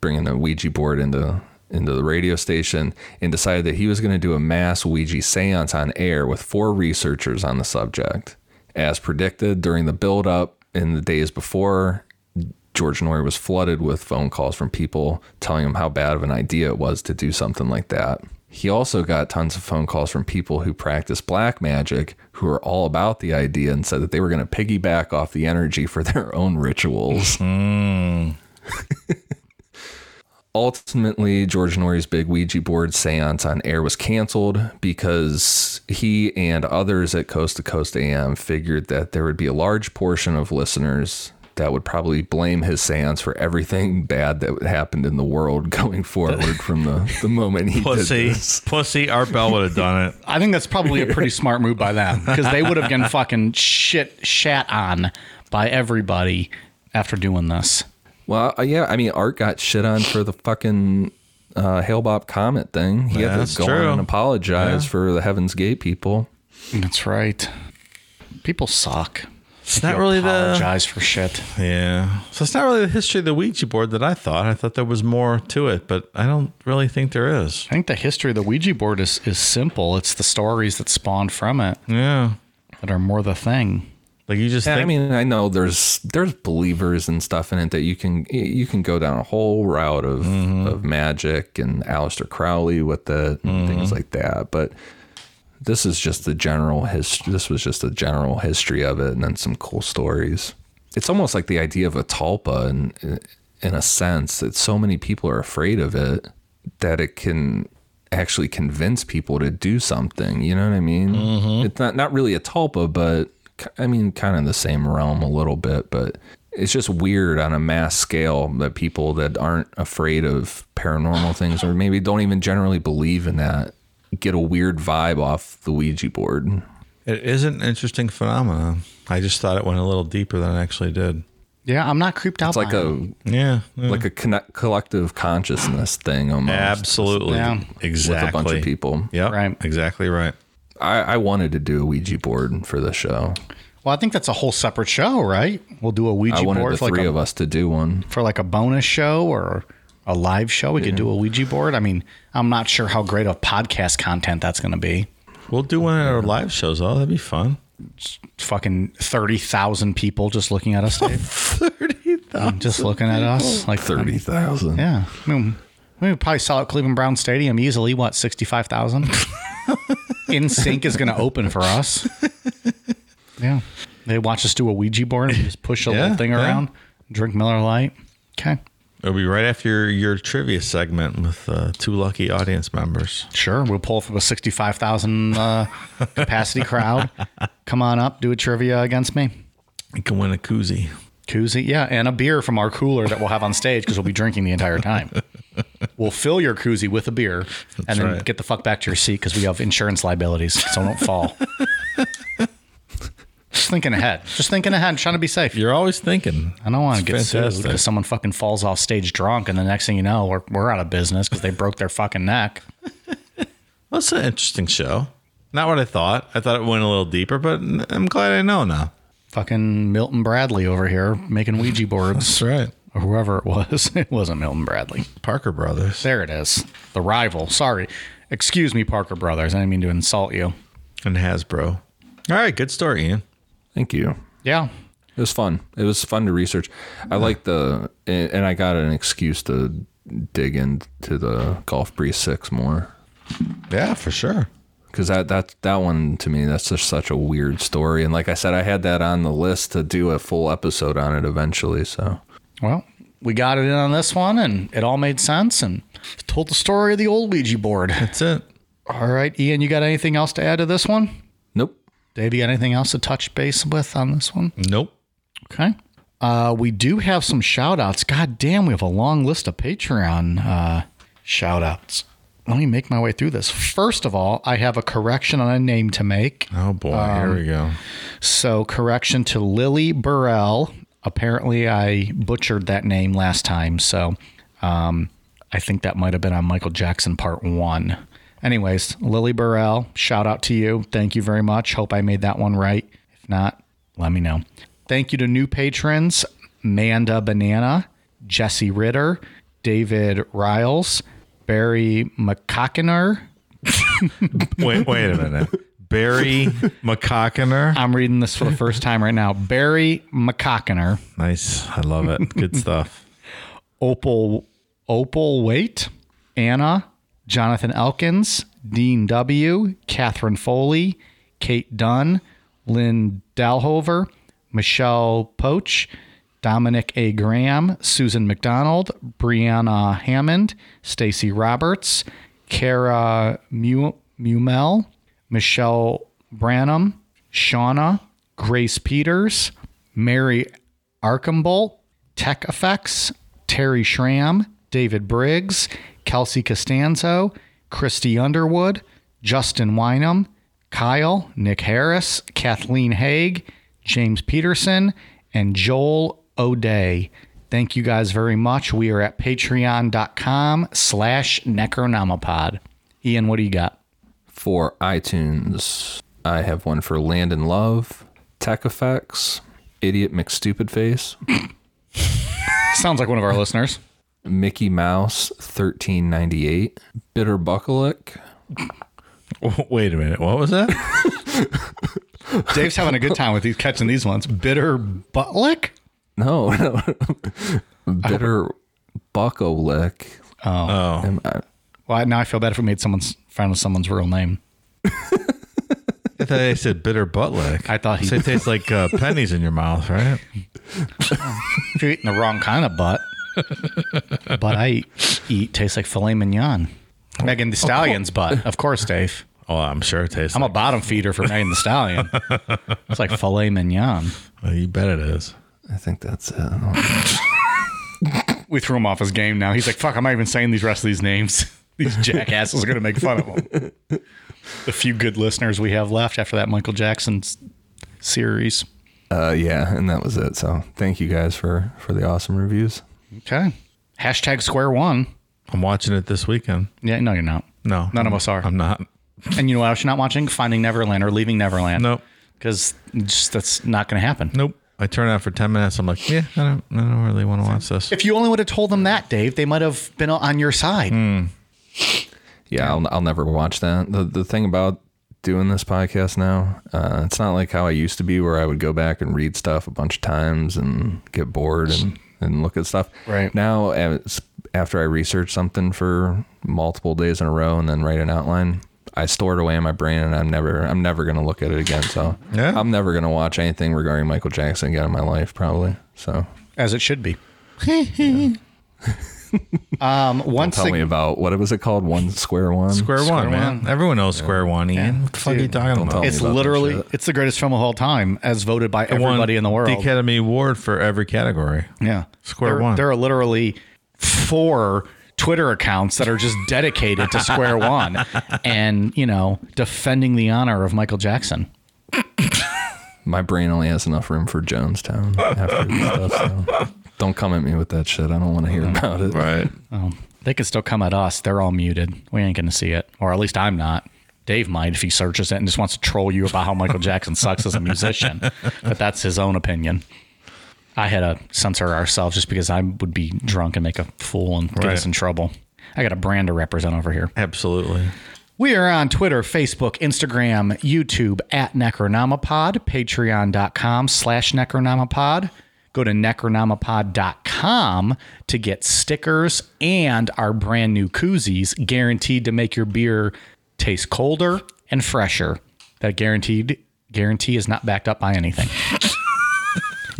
bringing the Ouija board into into the radio station, and decided that he was going to do a mass Ouija séance on air with four researchers on the subject. As predicted during the build up in the days before, George Noory was flooded with phone calls from people telling him how bad of an idea it was to do something like that. He also got tons of phone calls from people who practice black magic who are all about the idea and said that they were going to piggyback off the energy for their own rituals. Hmm. Ultimately, George Noory's big Ouija board seance on air was canceled because he and others at Coast to Coast AM figured that there would be a large portion of listeners that would probably blame his seance for everything bad that happened in the world going forward from the, the moment he Pussy. did this. Pussy. Art Bell would have done it. I think that's probably a pretty smart move by them because they would have been fucking shit shat on by everybody after doing this. Well, uh, yeah, I mean, Art got shit on for the fucking uh, Hale-Bopp Comet thing. He had That's to go true. on and apologize for the Heaven's Gate people. That's right. People suck. It's not really the apologize for shit. yeah. So it's not really the history of the Ouija board that I thought. I thought there was more to it, but I don't really think there is. I think the history of the Ouija board is, is simple. It's the stories that spawned from it Yeah. that are more the thing. Like you just Yeah, think I mean, I know there's there's believers and stuff in it that you can you can go down a whole route of mm-hmm. of magic and Aleister Crowley with it and things mm-hmm. like that, but this is just the general history. This was just a general history of it, and then some cool stories. It's almost like the idea of a tulpa, and in a sense that so many people are afraid of it that it can actually convince people to do something. You know what I mean? Mm-hmm. It's not not really a tulpa, but I mean, kind of the same realm a little bit. But it's just weird on a mass scale that people that aren't afraid of paranormal things or maybe don't even generally believe in that get a weird vibe off the Ouija board. It is an interesting phenomenon. I just thought it went a little deeper than it actually did. Yeah, I'm not creeped out. It's like by a it. Yeah. like a connect, collective consciousness thing almost. Absolutely. Yeah. Exactly. With a bunch of people. Yeah, Right. Exactly right. I, I wanted to do a Ouija board for the show. Well, I think that's a whole separate show, right? We'll do a Ouija I wanted board the for like, three a, of us to do one. for like a bonus show or a live show. We could do a Ouija board. I mean, I'm not sure how great of podcast content that's going to be. We'll do one at our live shows. Oh, that'd be fun. Fucking thirty thousand people just looking at us, Dave. Thirty thousand. just looking at us like Thirty thousand. Yeah, I mean, we probably sell out Cleveland Brown Stadium easily. What sixty five thousand? In Sync is going to open for us. Yeah, they watch us do a Ouija board and just push a Yeah, little thing yeah. around, drink Miller Lite. Okay, It'll be right after your, your trivia segment with uh, two lucky audience members. sure. We'll pull from a sixty five thousand uh, capacity crowd. Come on up, do a trivia against me. You can win a koozie. Koozie, yeah, and a beer from our cooler that we'll have on stage because we'll be drinking the entire time. We'll fill your koozie with a beer and then right. get the fuck back to your seat because we have insurance liabilities, so don't fall. Just thinking ahead. Just thinking ahead, and trying to be safe. You're always thinking. I don't want to get sued fantastic. because someone fucking falls off stage drunk, and the next thing you know, we're, we're out of business because they broke their fucking neck. It's an interesting show. Not what I thought. I thought it went a little deeper, but I'm glad I know now. Fucking Milton Bradley over here making Ouija boards, That's right. or whoever it was. It wasn't Milton Bradley. Parker Brothers There it is. The rival. Sorry. Excuse me, Parker Brothers. I didn't mean to insult you. and Hasbro. All right, good story, Ian. Thank you. Yeah. It was fun. It was fun to research. I like the and and I got an excuse to dig into the Gulf Breeze Six more Yeah, for sure. Because that that that one to me that's just such a weird story. And like I said, I had that on the list to do a full episode on it eventually. So Well, we got it in on this one and it all made sense and told the story of the old Ouija board. That's it. All right, Ian, you got anything else to add to this one? nope. Dave, you got anything else to touch base with on this one? Nope. Okay. Uh, we do have some shout outs. God damn, we have a long list of Patreon uh, shout outs. Let me make my way through this. First of all, I have a correction on a name to make. Oh boy, here we go. So, correction to Lily Burrell. Apparently, I butchered that name last time. So, um, I think that might have been on Michael Jackson Part 1. Anyways, Lily Burrell, shout out to you. Thank you very much. Hope I made that one right. If not, let me know. Thank you to new patrons Manda Banana, Jesse Ritter, David Riles, Barry McCockiner. Wait, wait a minute. Barry McCockiner. I'm reading this for the first time right now. Barry McCockiner. Nice. I love it. Good stuff. Opal Opal Waite, Anna, Jonathan Elkins, Dean W, Catherine Foley, Kate Dunn, Lynn Dalhover, Michelle Poach, Dominic A. Graham, Susan McDonald, Brianna Hammond, Stacy Roberts, Kara Mu- Mumel, Michelle Branham, Shauna, Grace Peters, Mary Archambault, Tech Effects, Terry Schramm, David Briggs, Kelsey Costanzo, Christy Underwood, Justin Wynham, Kyle, Nick Harris, Kathleen Haig, James Peterson, and Joel O'Day. Thank you guys very much. We are at patreon.com slash necronomipod. Ian, what do you got? For iTunes, I have one for Land and Love, Tech Effects, Idiot McStupidface, Sounds like one of our listeners. Mickey Mouse 1398, Bitter Buckalick, Wait a minute. What was that? Dave's having a good time with these catching these ones. Bitter buttlick? No, no, Bitter Buckalick. Oh, Am I- Well, now I feel bad if we made someone's friend with someone's real name. I thought they said bitter butt lick. I thought he- so it tastes like uh, pennies in your mouth, right? If you're eating the wrong kind of butt. but I eat tastes like filet mignon. Megan Thee Stallion's butt, of course, Dave. Oh, I'm sure it tastes. I'm a bottom feeder for Megan the Stallion. It's like filet mignon. well, you bet it is. I think that's it. We threw him off his game now. He's like, fuck, I'm not even saying these rest of these names. These jackasses are going to make fun of him. The few good listeners we have left after that Michael Jackson series. Uh, yeah, and that was it. So thank you guys for for the awesome reviews. Okay. Hashtag square one. I'm watching it this weekend. Yeah, no, you're not. No, None of us are. I'm not. And you know what else you're not watching? Finding Neverland or Leaving Neverland. Nope. Because just that's not going to happen. Nope. I turn it on for ten minutes. I'm like, yeah, I don't, I don't really want to watch this. If you only would have told them that, Dave, they might have been on your side. Yeah, I'll I'll never watch that. The the thing about doing this podcast now, uh, it's not like how I used to be, where I would go back and read stuff a bunch of times and get bored and and look at stuff. Right. now, as, after I research something for multiple days in a row and then write an outline. I store it away in my brain, and I'm never, I'm never gonna look at it again. So, Yeah. I'm never gonna watch anything regarding Michael Jackson again in my life, probably. So, As it should be. um, once tell ag- me about what was it called? One square one. Square, one, man. One. Everyone knows Square One, Ian. What the fuck are you talking about? it's about literally it's the greatest film of all time, as voted by It everybody in the world. The Academy Award for every category. Yeah. Square there, One. There are literally four Twitter accounts that are just dedicated to Square One and, you know, defending the honor of Michael Jackson. My brain only has enough room for Jonestown after this stuff. So don't come at me with that shit. I don't want to hear about it. Right. Oh, they could still come at us. They're all muted. We ain't going to see it. Or at least I'm not. Dave might if he searches it and just wants to troll you about how Michael Jackson sucks as a musician. But that's his own opinion. I had to censor ourselves just because I would be drunk and make a fool and get Right. us in trouble. I got a brand to represent over here. Absolutely. We are on Twitter, Facebook, Instagram, YouTube at Necronomipod, patreon.com slash Necronomipod. Go to necronomipod.com to get stickers and our brand new koozies guaranteed to make your beer taste colder and fresher. That guaranteed guarantee is not backed up by anything.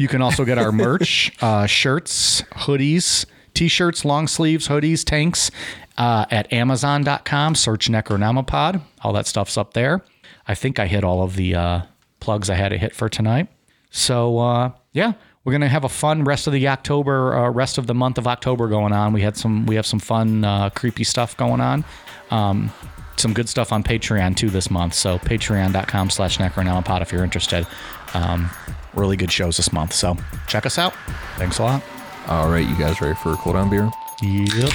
You can also get our merch, uh, shirts, hoodies, t-shirts, long sleeves, hoodies, tanks uh, at amazon.com. Search Necronomipod. All that stuff's up there. I think I hit all of the uh, plugs I had to hit for tonight. So, uh, yeah, we're going to have a fun rest of the October, uh, rest of the month of October going on. We had some, we have some fun, uh, creepy stuff going on. Um, some good stuff on Patreon too this month. So patreon.com slash necronomipod if you're interested. Um, really good shows this month. So check us out. Thanks a lot. All right, you guys ready for a cool down beer? Yep.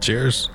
Cheers.